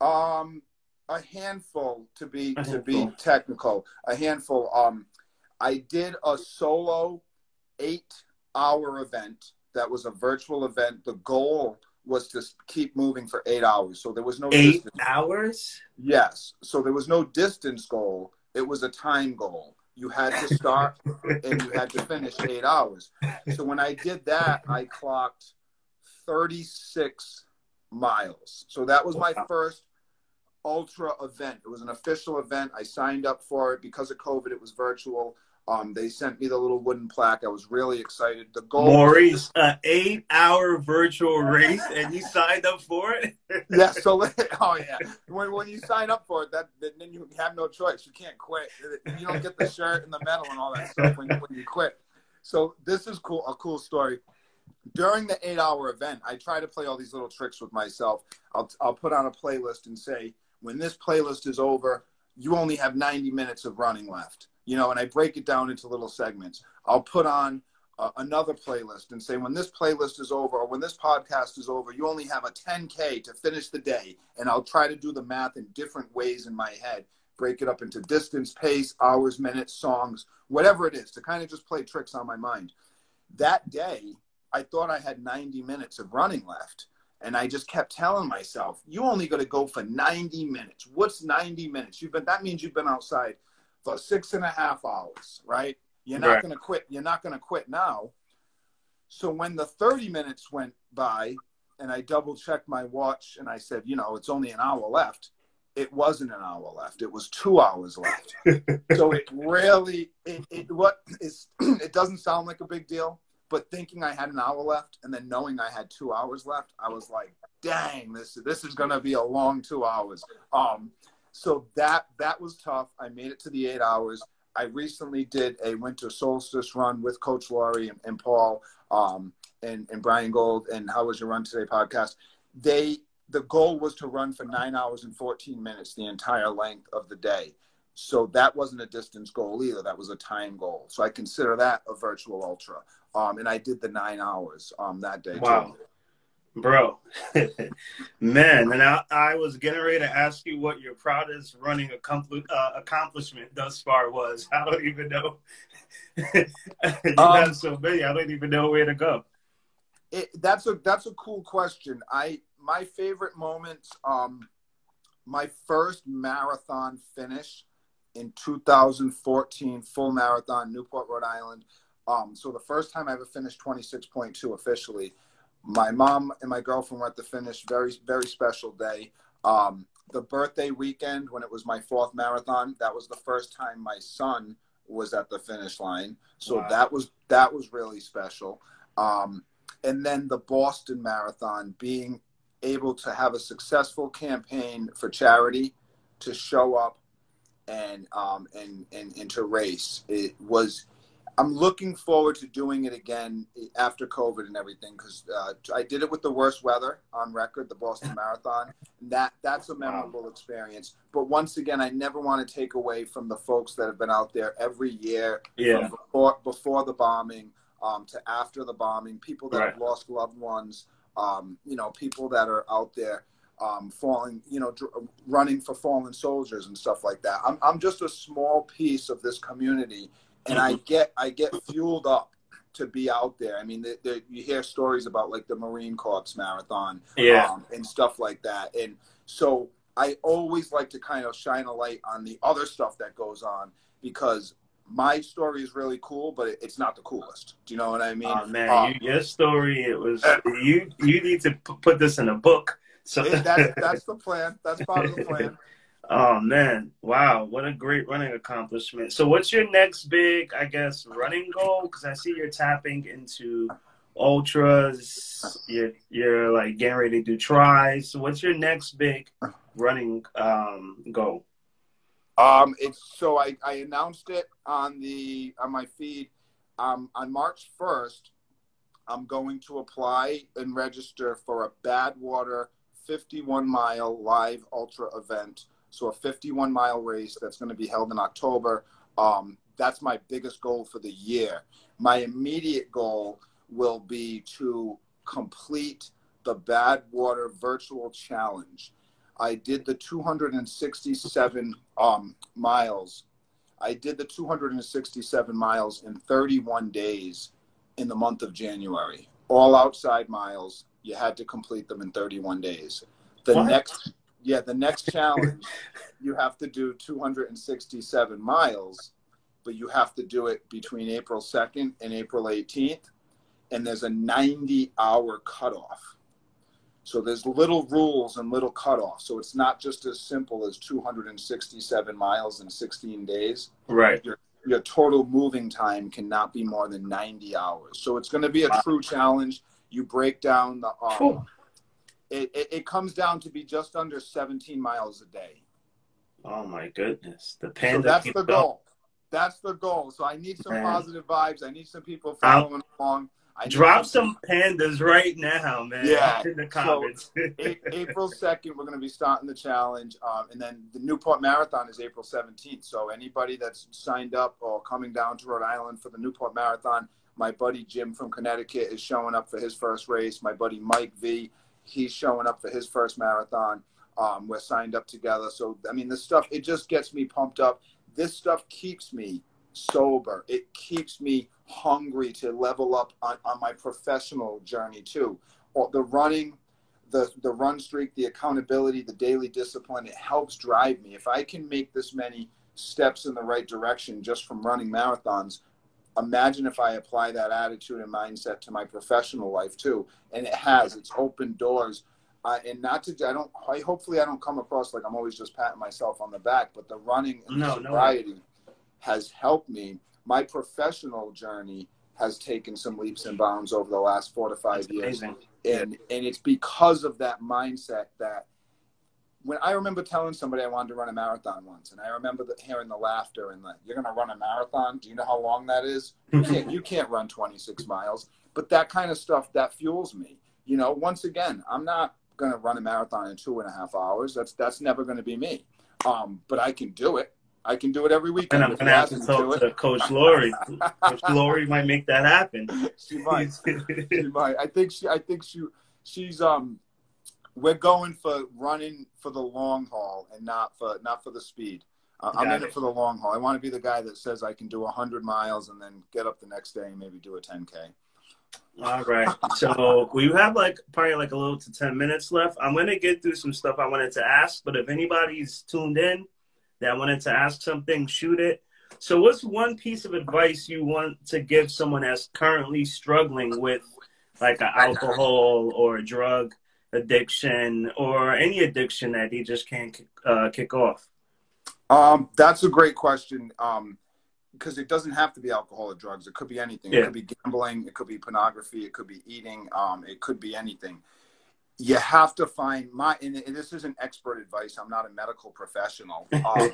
Um, a handful to be a to be technical. A handful. Um, I did a solo eight hour event that was a virtual event. The goal was to keep moving for eight hours. So there was no eight distance. hours. Yes. So there was no distance goal. It was a time goal. You had to start [laughs] and you had to finish eight hours. So when I did that, I clocked 36 miles. So that was my first ultra event. It was an official event. I signed up for it because of COVID. It was virtual. Um, they sent me the little wooden plaque. I was really excited. The goal, Maurice, an eight-hour virtual race, and you signed up for it. [laughs] yeah. So, [laughs] oh yeah, when when you sign up for it, that then you have no choice. You can't quit. You don't get the shirt and the medal and all that stuff when you, when you quit. So this is cool. A cool story. During the eight-hour event, I try to play all these little tricks with myself. I'll I'll put on a playlist and say, when this playlist is over, you only have 90 minutes of running left you know, and I break it down into little segments. I'll put on uh, another playlist and say, when this playlist is over or when this podcast is over, you only have a 10K to finish the day. And I'll try to do the math in different ways in my head, break it up into distance, pace, hours, minutes, songs, whatever it is, to kind of just play tricks on my mind. That day, I thought I had 90 minutes of running left. And I just kept telling myself, you only got to go for 90 minutes. What's 90 minutes? You've been, that means you've been outside for six and a half hours, right? You're not Right. going to quit. You're not going to quit now. So when the 30 minutes went by and I double checked my watch and I said, you know, it's only an hour left, it wasn't an hour left. It was two hours left. [laughs] so it really, it, it, what is, [clears throat] it doesn't sound like a big deal, but thinking I had an hour left and then knowing I had two hours left, I was like, dang, this, this is going to be a long two hours. Um, so that, that was tough. I made it to the eight hours. I recently did a winter solstice run with Coach Laurie and, and Paul um, and, and Brian Gold and How Was Your Run Today podcast. They the goal was to run for nine hours and 14 minutes the entire length of the day. So that wasn't a distance goal either. That was a time goal. So I consider that a virtual ultra. Um, and I did the nine hours um, that day. Wow. Too. Bro, [laughs] man, and I, I was getting ready to ask you what your proudest running accompli- uh, accomplishment thus far was. [laughs] I don't even know. [laughs] you Um, have so many, I don't even know where to go. It, that's a that's a cool question. I my favorite moments. Um, my first marathon finish in 2014, full marathon, Newport, Rhode Island. Um, so the first time I ever finished 26.2 officially. My mom and my girlfriend were at the finish. Very very special day. Um, the birthday weekend when it was my fourth marathon. That was the first time my son was at the finish line. So Wow. that was that was really special. Um, and then the Boston Marathon being able to have a successful campaign for charity to show up and um, and, and and to race. It was. I'm looking forward to doing it again after COVID and everything because uh, I did it with the worst weather on record, the Boston Marathon. And that that's a memorable experience. But once again, I never want to take away from the folks that have been out there every year Yeah. from before before the bombing um, to after the bombing, people that have lost loved ones, um, you know, people that are out there um, falling, you know, dr- running for fallen soldiers and stuff like that. I'm I'm just a small piece of this community, and I get I get fueled up to be out there. I mean, the, the, you hear stories about like the Marine Corps marathon, Yeah. um, and stuff like that. And so I always like to kind of shine a light on the other stuff that goes on because my story is really cool, but it, it's not the coolest. Do you know what I mean? Oh man, Um, you, your story it was you you need to put this in a book. So that's [laughs] that's the plan. That's part of the plan. Oh man, wow, what a great running accomplishment. So what's your next big, I guess, running goal? Because I see you're tapping into ultras. You're you're like getting ready to do tries. So what's your next big running um, goal? Um, it's so I, I announced it on the on my feed. Um, on March first, I'm going to apply and register for a Badwater 51 mile live ultra event. So a 51 mile race that's going to be held in October. Um, that's my biggest goal for the year. My immediate goal will be to complete the Badwater Virtual Challenge. I did the 267 um, miles. I did the 267 miles in 31 days in the month of January. All outside miles. You had to complete them in 31 days. The What? next, yeah, the next challenge, you have to do 267 miles, but you have to do it between April 2nd and April 18th, and there's a 90 hour cutoff. So there's little rules and little cutoffs. So it's not just as simple as 267 miles in 16 days. Right. Your total moving time cannot be more than 90 hours. So it's going to be a true challenge. You break down the. Um, Cool. It, it, it comes down to be just under 17 miles a day. Oh my goodness, the So panda. that's keeps the up. goal. That's the goal. So I need some Man. positive vibes. I need some people following along. I Drop some pandas right now, man. Yeah. in the So- comments. A- April [laughs] 2nd, we're going to be starting the challenge. Um, and then the Newport Marathon is April 17th. So anybody that's signed up or coming down to Rhode Island for the Newport Marathon, my buddy Jim from Connecticut is showing up for his first race. My buddy Mike V, he's showing up for his first marathon. Um, we're signed up together. So, I mean, this stuff, it just gets me pumped up. This stuff keeps me sober. It keeps me hungry to level up on, on my professional journey too. Or the running, the the run streak, the accountability, the daily discipline, it helps drive me. If I can make this many steps in the right direction just from running marathons imagine if I apply that attitude and mindset to my professional life too. And it has, it's opened doors. Uh, and not to, I don't, I, hopefully I don't come across like I'm always just patting myself on the back, but the running and no, sobriety no. has helped me. My professional journey has taken some leaps and bounds over the last four to five That's years. Amazing. And, and it's because of that mindset that when I remember telling somebody I wanted to run a marathon once, and I remember the, hearing the laughter and the, "You're going to run a marathon? Do you know how long that is? [laughs] You can't, you can't run 26 miles." But that kind of stuff that fuels me. You know, once again, I'm not going to run a marathon in two and a half hours. That's that's never going to be me. Um, but I can do it. I can do it every weekend. And I'm going to have to talk to, to Coach Lori. [laughs] Coach Lori might make that happen. She might. [laughs] she might. I think she. I think she. She's um we're going for running for the long haul and not for not for the speed. Uh, I'm in it. it for the long haul. I want to be the guy that says I can do 100 miles and then get up the next day and maybe do a 10k. All right. So we have like probably like a little to 10 minutes left. I'm going to get through some stuff I wanted to ask, but if anybody's tuned in that wanted to ask something, shoot it. So what's one piece of advice you want to give someone that's currently struggling with like an alcohol or a drug addiction or any addiction that he just can't uh, kick off? Um, that's a great question. Um, because it doesn't have to be alcohol or drugs. It could be anything. Yeah. It could be gambling. It could be pornography. It could be eating. Um, it could be anything. You have to find my. And this isn't expert advice. I'm not a medical professional. [laughs] Um,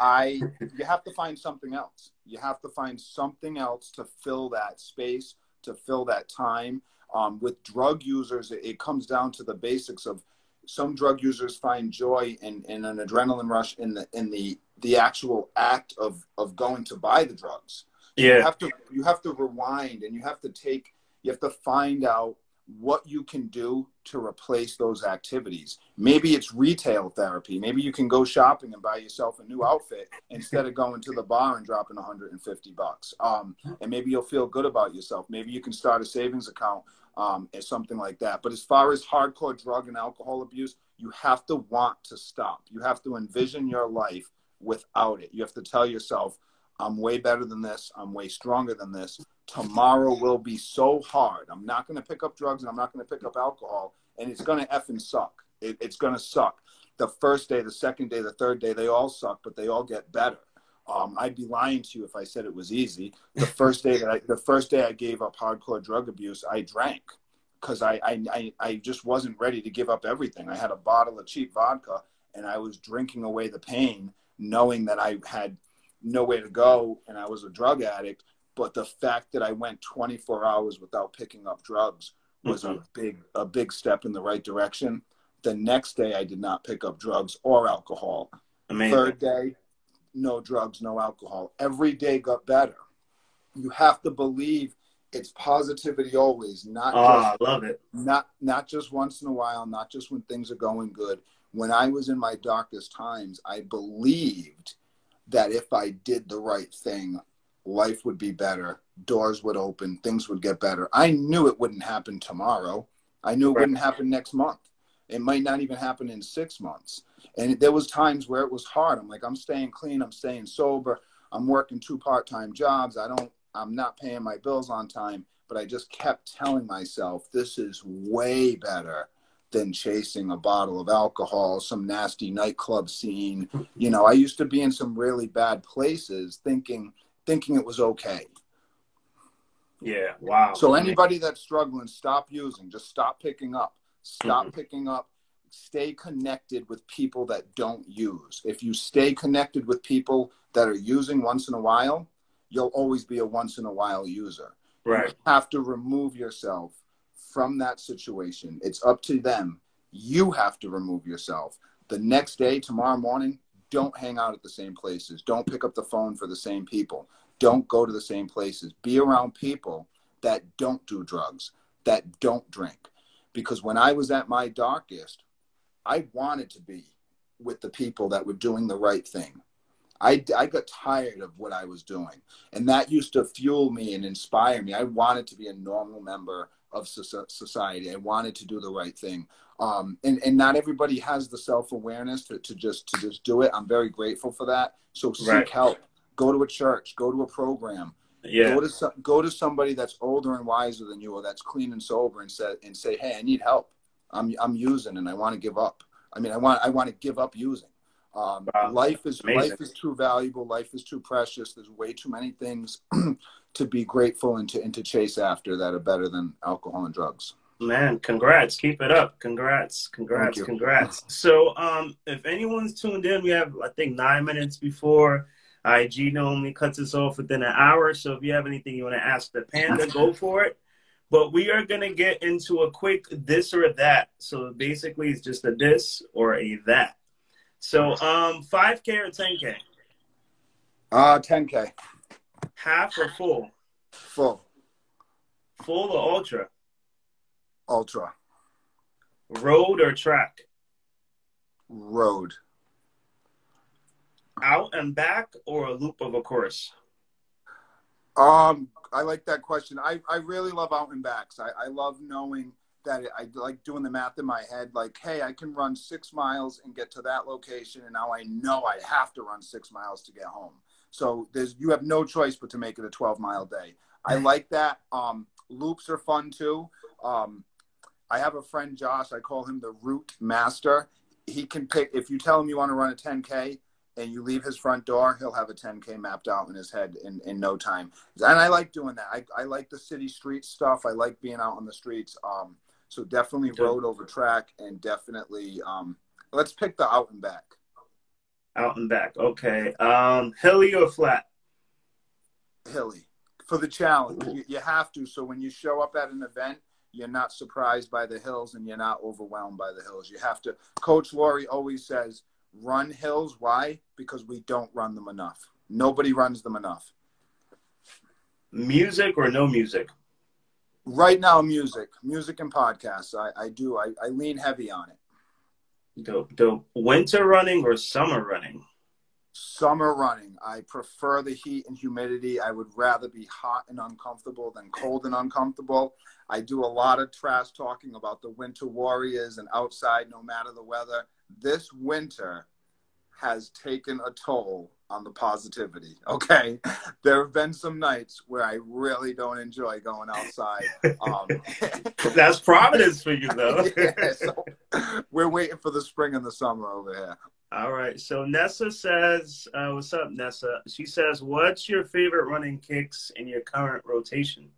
I. You have to find something else. You have to find something else to fill that space, to fill that time. Um, with drug users, it, it, comes down to the basics of some drug users find joy in, in an adrenaline rush in the in the the actual act of of going to buy the drugs. Yeah. You have to you have to rewind and you have to take you have to find out what you can do to replace those activities. Maybe it's retail therapy. Maybe you can go shopping and buy yourself a new outfit instead of going to the bar and dropping 150 bucks. Um, and maybe you'll feel good about yourself. Maybe you can start a savings account um, or something like that. But as far as hardcore drug and alcohol abuse, you have to want to stop. You have to envision your life without it. You have to tell yourself, I'm way better than this. I'm way stronger than this. Tomorrow will be so hard. I'm not going to pick up drugs and I'm not going to pick up alcohol, and it's going to effing suck. It, it's going to suck. The first day, the second day, the third day, they all suck, but they all get better. Um, I'd be lying to you if I said it was easy. The [laughs] first day that I, the first day I gave up hardcore drug abuse, I drank because I, I, I just wasn't ready to give up everything. I had a bottle of cheap vodka and I was drinking away the pain, knowing that I had nowhere to go and I was a drug addict. But the fact that I went 24 hours without picking up drugs was mm-hmm. a big a big step in the right direction. The next day, I did not pick up drugs or alcohol. Amazing. Third day, no drugs, no alcohol. Every day got better. You have to believe it's positivity always, not oh, just, I love it. Not not just once in a while, not just when things are going good. When I was in my darkest times, I believed that if I did the right thing, life would be better, doors would open, things would get better. I knew it wouldn't happen tomorrow. I knew it right. wouldn't happen next month. It might not even happen in six months. And there was times where it was hard. I'm like, I'm staying clean. I'm staying sober. I'm working two part-time jobs. I don't, I'm not paying my bills on time. But I just kept telling myself, this is way better than chasing a bottle of alcohol, some nasty nightclub scene. You know, I used to be in some really bad places thinking, thinking it was okay. Yeah. Wow. So anybody that's struggling, stop using. Just stop picking up. Stop mm-hmm. picking up. Stay connected with people that don't use. If you stay connected with people that are using once in a while, you'll always be a once in a while user. Right. You have to remove yourself from that situation. It's up to them. You have to remove yourself. The next day, tomorrow morning, don't hang out at the same places. Don't pick up the phone for the same people. Don't go to the same places. Be around people that don't do drugs, that don't drink, because when I was at my darkest, I wanted to be with the people that were doing the right thing. I, I got tired of what I was doing. And that used to fuel me and inspire me. I wanted to be a normal member of society. I wanted to do the right thing. Um, and, and not everybody has the self-awareness to, to just to just do it. I'm very grateful for that. So seek right. help. Go to a church, go to a program. Yeah. Go to go to somebody that's older and wiser than you or that's clean and sober and say and say, Hey, I need help. I'm I'm using and I want to give up. I mean I want I want to give up using. Um, wow. Life is Amazing. life is too valuable. Life is too precious. There's way too many things [clears throat] to be grateful and to and to chase after that are better than alcohol and drugs. Man, congrats. Keep it up. Congrats. Congrats. Congrats. [laughs] So um if anyone's tuned in, we have I think nine minutes before IG normally cuts us off within an hour. So if you have anything you want to ask the panda, go for it. But we are gonna get into a quick this or that. So basically it's just a this or a that. So um five K or ten K? Uh ten K. Half or full? Full. Full or ultra? Ultra. Road or track? Road. Out and back or a loop of a course? Um, I like that question. I, I really love out and backs. I, I love knowing that I like doing the math in my head. Like, hey, I can run six miles and get to that location, and now I know I have to run six miles to get home. So there's you have no choice but to make it a 12 mile day. I like that. Um, loops are fun too. Um, I have a friend, Josh. I call him the route master. He can pick if you tell him you want to run a 10k and you leave his front door, he'll have a 10k mapped out in his head in, in no time. And I like doing that. I, I like the city street stuff. I like being out on the streets. Um, so definitely road over track and definitely um, let's pick the out and back. Out and back. Okay. Um, hilly or flat? Hilly for the challenge. You, you have to. So when you show up at an event, you're not surprised by the hills and you're not overwhelmed by the hills. You have to. Coach Laurie always says, run hills. Why? Because we don't run them enough. Nobody runs them enough. Music or no music? Right now, music, music and podcasts. I, I do. I, I lean heavy on it. The, the winter running or summer running? Summer running. I prefer the heat and humidity. I would rather be hot and uncomfortable than cold and uncomfortable. I do a lot of trash talking about the winter warriors and outside no matter the weather. This winter has taken a toll on the positivity. Okay, [laughs] there have been some nights where I really don't enjoy going outside. [laughs] Um, That's Providence for you, though. [laughs] yeah, so we're waiting for the spring and the summer over here. All right. So Nessa says, uh, "What's up, Nessa?" She says, "What's your favorite running kicks in your current rotation?"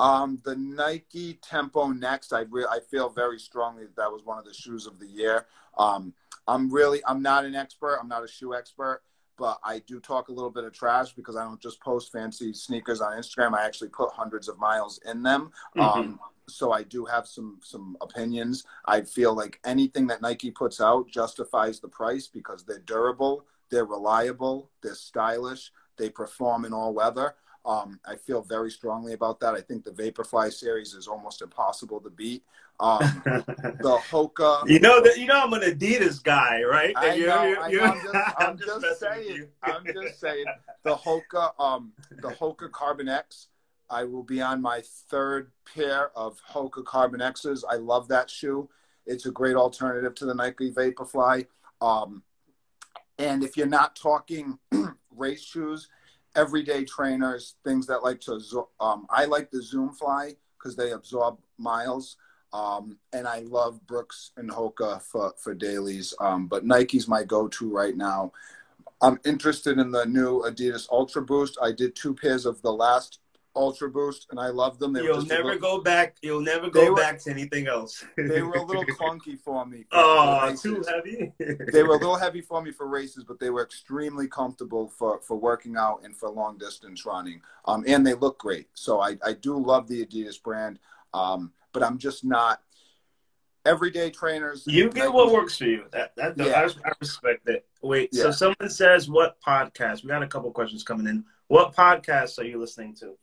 Um, the Nike Tempo Next. I re- I feel very strongly that that was one of the shoes of the year. Um, I'm really I'm not an expert. I'm not a shoe expert but I do talk a little bit of trash because I don't just post fancy sneakers on Instagram. I actually put hundreds of miles in them. Mm-hmm. Um, so I do have some some opinions. I feel like anything that Nike puts out justifies the price because they're durable, they're reliable, they're stylish, they perform in all weather. Um, I feel very strongly about that. I think the Vaporfly series is almost impossible to beat. Um, [laughs] the Hoka. You know that you know I'm an Adidas guy, right? I know. You're, I know I'm just, [laughs] I'm just, just saying. I'm just saying. The Hoka, um, the Hoka Carbon X. I will be on my third pair of Hoka Carbon X's. I love that shoe. It's a great alternative to the Nike Vaporfly. Um, and if you're not talking [clears throat] race shoes, everyday trainers, things that like to, um, I like the Zoom Fly because they absorb miles. Um, and I love Brooks and Hoka for, for dailies. Um, but Nike's my go-to right now. I'm interested in the new Adidas Ultra Boost. I did two pairs of the last Ultra Boost, and I love them. They you'll never little, go back. You'll never go were, back to anything else. they were a little [laughs] clunky for me. For, oh, too heavy. they were a little heavy for me for races, but they were extremely comfortable for for working out and for long distance running. Um, and they look great. So I I do love the Adidas brand. Um, but I'm just not everyday trainers. You get what works for you. That, that yeah. I, I, respect that. Wait, yeah. so someone says, "What podcast?" We got a couple questions coming in. What podcast are you listening to?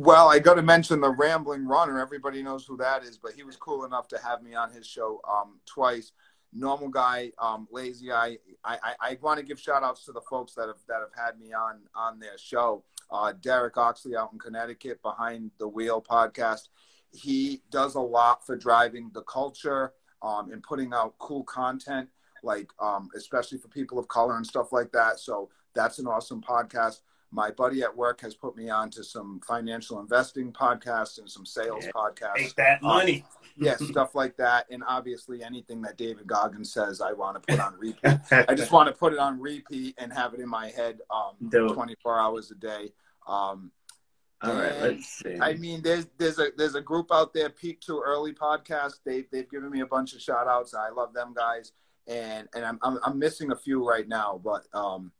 Well, I got to mention the Rambling Runner. Everybody knows who that is, but he was cool enough to have me on his show um, twice. Normal guy, um, lazy eye. I, I, I want to give shout outs to the folks that have that have had me on on their show. Uh, Derek Oxley out in Connecticut behind the Wheel podcast he does a lot for driving the culture um, and putting out cool content, like um, especially for people of color and stuff like that. So that's an awesome podcast. My buddy at work has put me on to some financial investing podcasts and some sales yeah, podcasts. Take that money. Um, [laughs] yeah, [laughs] stuff like that. And obviously, anything that David Goggins says, I want to put on repeat. I just [laughs] want to put it on repeat and have it in my head um, 24 hours a day. Um, all right, let's see. I mean, there's there's a there's a group out there, Peak Too Early podcast. They've they've given me a bunch of shout outs. I love them guys, and and I'm I'm, I'm missing a few right now, but um,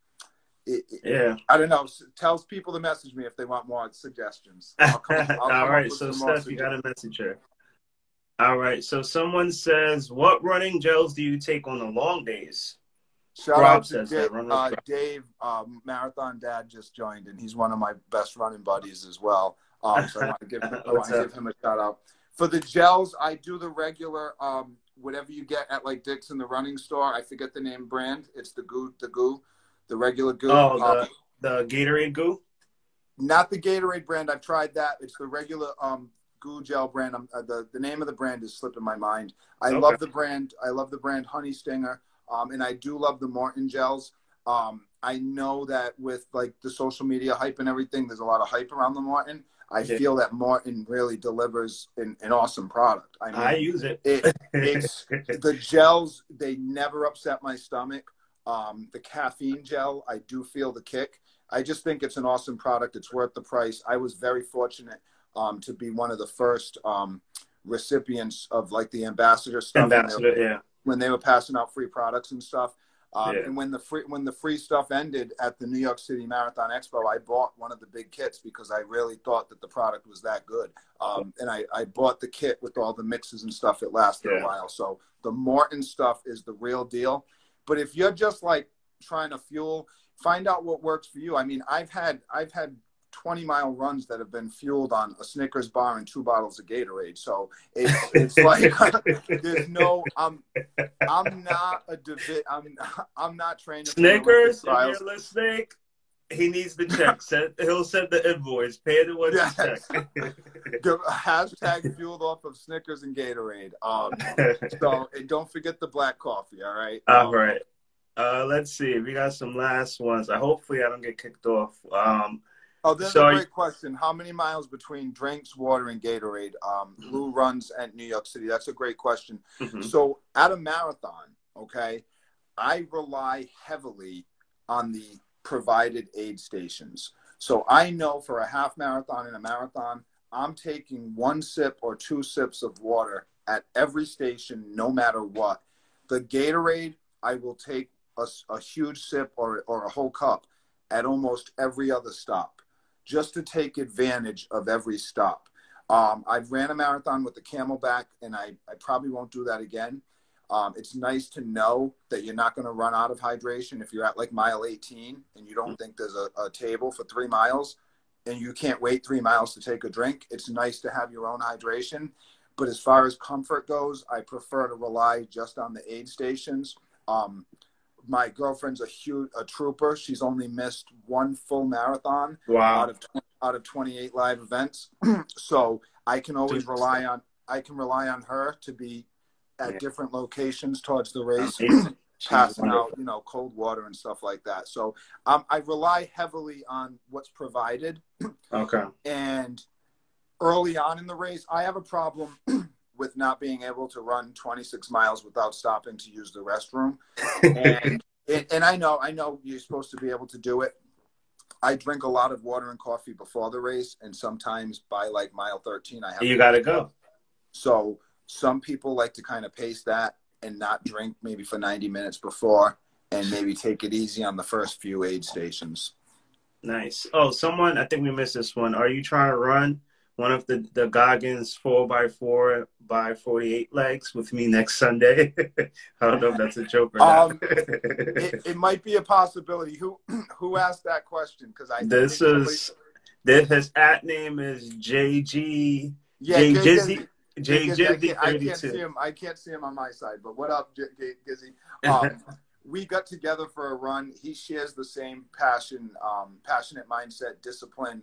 it, yeah, I don't know. Tells people to message me if they want more suggestions. [laughs] I'll come, I'll All right, so Steph, you got a message here. All right, so someone says, "What running gels do you take on the long days?" Shout Rob out to Dave, uh, Dave um, Marathon Dad just joined, and he's one of my best running buddies as well. Um, so I want to give him, [laughs] I want to give him a shout out. For the gels, I do the regular, um, whatever you get at like Dick's in the running store. I forget the name brand. It's the goo, the goo, the regular goo. Oh, the, um, the Gatorade goo. Not the Gatorade brand. I've tried that. It's the regular um, goo gel brand. Uh, the the name of the brand is slipping my mind. I okay. love the brand. I love the brand Honey Stinger. Um, and I do love the Maurten gels. Um, I know that with like the social media hype and everything, there's a lot of hype around the Maurten. I yeah. feel that Maurten really delivers an, an awesome product. I, mean, I use it. it it's [laughs] the gels; they never upset my stomach. Um, the caffeine gel, I do feel the kick. I just think it's an awesome product. It's worth the price. I was very fortunate um, to be one of the first um, recipients of like the ambassador stuff. Ambassador, yeah when they were passing out free products and stuff. Um, yeah. And when the free when the free stuff ended at the New York City Marathon Expo, I bought one of the big kits because I really thought that the product was that good. Um, and I, I bought the kit with all the mixes and stuff. It lasted yeah. a while. So the Maurten stuff is the real deal. But if you're just like trying to fuel, find out what works for you. I mean, I've had I've had 20 mile runs that have been fueled on a Snickers bar and two bottles of Gatorade. So it's, it's [laughs] like there's no I'm I'm not a divi- I'm I'm not trained. Snickers, if you're listening, he needs the check. Send, he'll send the invoice. Pay the one yes. check. [laughs] [laughs] hashtag fueled off of Snickers and Gatorade. Um, [laughs] so and don't forget the black coffee. All right. All um, right. Uh, let's see. We got some last ones. I hopefully I don't get kicked off. Um, Oh, this so, is a great question. How many miles between drinks, water, and Gatorade? Um, Lou runs at New York City. That's a great question. Mm-hmm. So, at a marathon, okay, I rely heavily on the provided aid stations. So, I know for a half marathon and a marathon, I'm taking one sip or two sips of water at every station, no matter what. The Gatorade, I will take a, a huge sip or, or a whole cup at almost every other stop just to take advantage of every stop. Um, I've ran a marathon with the CamelBak, and I, I probably won't do that again. Um, it's nice to know that you're not going to run out of hydration if you're at like mile 18 and you don't think there's a, a table for three miles and you can't wait three miles to take a drink. It's nice to have your own hydration. But as far as comfort goes, I prefer to rely just on the aid stations. Um, my girlfriend's a huge a trooper. She's only missed one full marathon wow. out of out of 28 live events. [clears throat] so I can always rely on I can rely on her to be at yeah. different locations towards the race, passing out you know cold water and stuff like that. So um, I rely heavily on what's provided. okay. And early on in the race, I have a problem [clears throat] with not being able to run 26 miles without stopping to use the restroom. [laughs] And, and, and I know, I know you're supposed to be able to do it. I drink a lot of water and coffee before the race, and sometimes by like mile 13, I have. You got to go. So some people like to kind of pace that and not drink maybe for 90 minutes before, and maybe take it easy on the first few aid stations. Nice. Oh, someone, I think we missed this one. Are you trying to run one of the, the Goggins 4x4 by 48 legs with me next Sunday. [laughs] I don't know if that's a joke or not. Um, it, it, might be a possibility. Who [clears throat] who asked that question? Because I this is somebody... his at name is JG yeah, J Jizzy. J Jizzy I, I can't see him. I can't see him on my side. But what up, J- Gizzy? [laughs] Um, we got together for a run. He shares the same passion, um, passionate mindset, discipline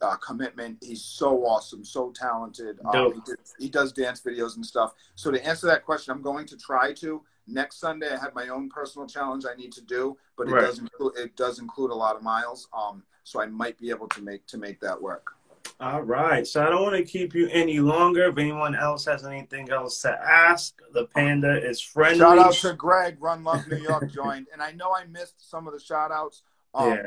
uh, commitment. He's so awesome, so talented. Um, he, did, he, does dance videos and stuff. So to answer that question, I'm going to try to. Next Sunday, I have my own personal challenge I need to do, but it right. does include it does include a lot of miles. Um, so I might be able to make to make that work. All right. So I don't want to keep you any longer. If anyone else has anything else to ask, the panda is friendly. Shout out to Greg, Run Love New York [laughs] joined. And I know I missed some of the shout outs. Um, yeah.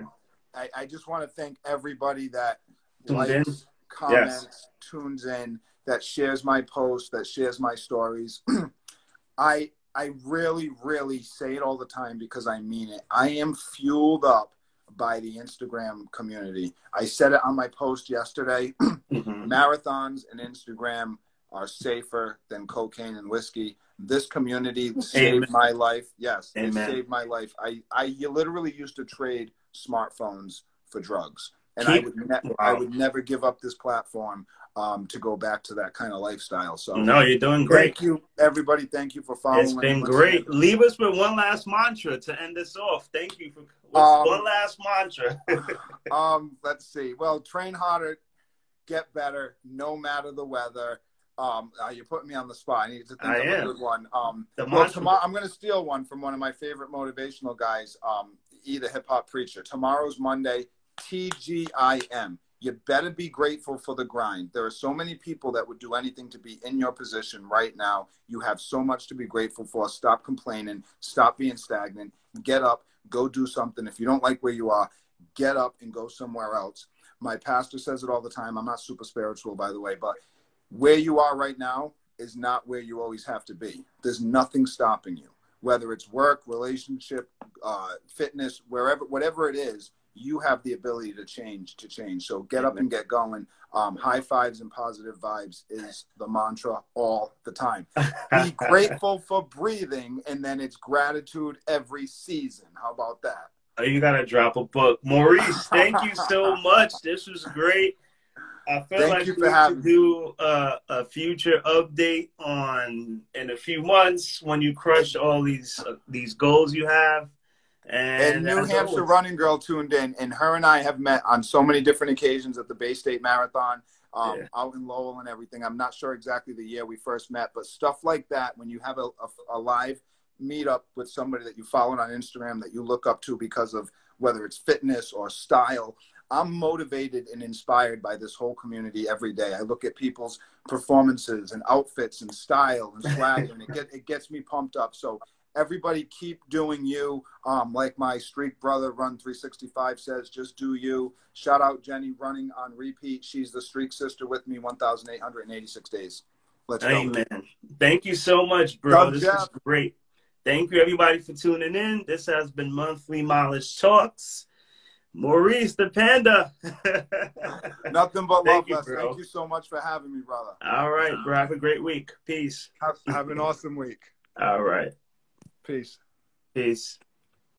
I, I, just want to thank everybody that likes, in. comments, yes. tunes in, that shares my posts, that shares my stories. [clears throat] I I really, really say it all the time because I mean it. I am fueled up by the Instagram community. I said it on my post yesterday. [clears throat] mm-hmm. Marathons and Instagram are safer than cocaine and whiskey. This community Amen. saved my life. Yes, Amen. it saved my life. I, I literally used to trade smartphones for drugs. And Keep, I would ne-. I would never give up this platform um, to go back to that kind of lifestyle. So no, you're doing great. Thank you, everybody. Thank you for following. It's been great. Leave us with one last mantra to end this off. Thank you for um, one last mantra. [laughs] um, let's see. Well, train harder, get better, no matter the weather. Um, uh, you're putting me on the spot. I need to think I of am. a good one. Um, well, tomorrow, I'm going to steal one from one of my favorite motivational guys, um, E the Hip Hop Preacher. Tomorrow's Monday. TGIM you better be grateful for the grind. There are so many people that would do anything to be in your position right now. You have so much to be grateful for. Stop complaining. Stop being stagnant. Get up. Go do something. If you don't like where you are, get up and go somewhere else. My pastor says it all the time. I'm not super spiritual, by the way, but where you are right now is not where you always have to be. There's nothing stopping you, whether it's work, relationship, uh, fitness, wherever, whatever it is you have the ability to change to change. So get up and get going. Um, high fives and positive vibes is the mantra all the time. Be [laughs] grateful for breathing and then it's gratitude every season. How about that? Oh, you gotta drop a book. Maurice thank you so [laughs] much. This was great. I feel Thank like you for having do a, a, future update on in a few months when you crush all these uh, these goals you have. And, and New Hampshire always. running girl tuned in, and her and I have met on so many different occasions at the Bay State Marathon, um, yeah. out in Lowell and everything. I'm not sure exactly the year we first met, but stuff like that, when you have a, a, a live meetup with somebody that you follow on Instagram that you look up to because of whether it's fitness or style, I'm motivated and inspired by this whole community every day. I look at people's performances and outfits and style and swag, and it, get, it gets me pumped up. So everybody keep doing you. Um, like my streak brother, Run 365 says, just do you. Shout out Jenny running on repeat. She's the streak sister with me 1,886 days. Let's go. Amen. go. Thank you so much, bro. this Jeff. is great. Thank you, everybody, for tuning in. This has been Monthly Mileage Talks. Maurice the Panda. [laughs] Nothing but love, you, Thank you so much for having me, brother. All right, bro. Have a great week. Peace. Have, have an awesome week. All right. Peace. Peace.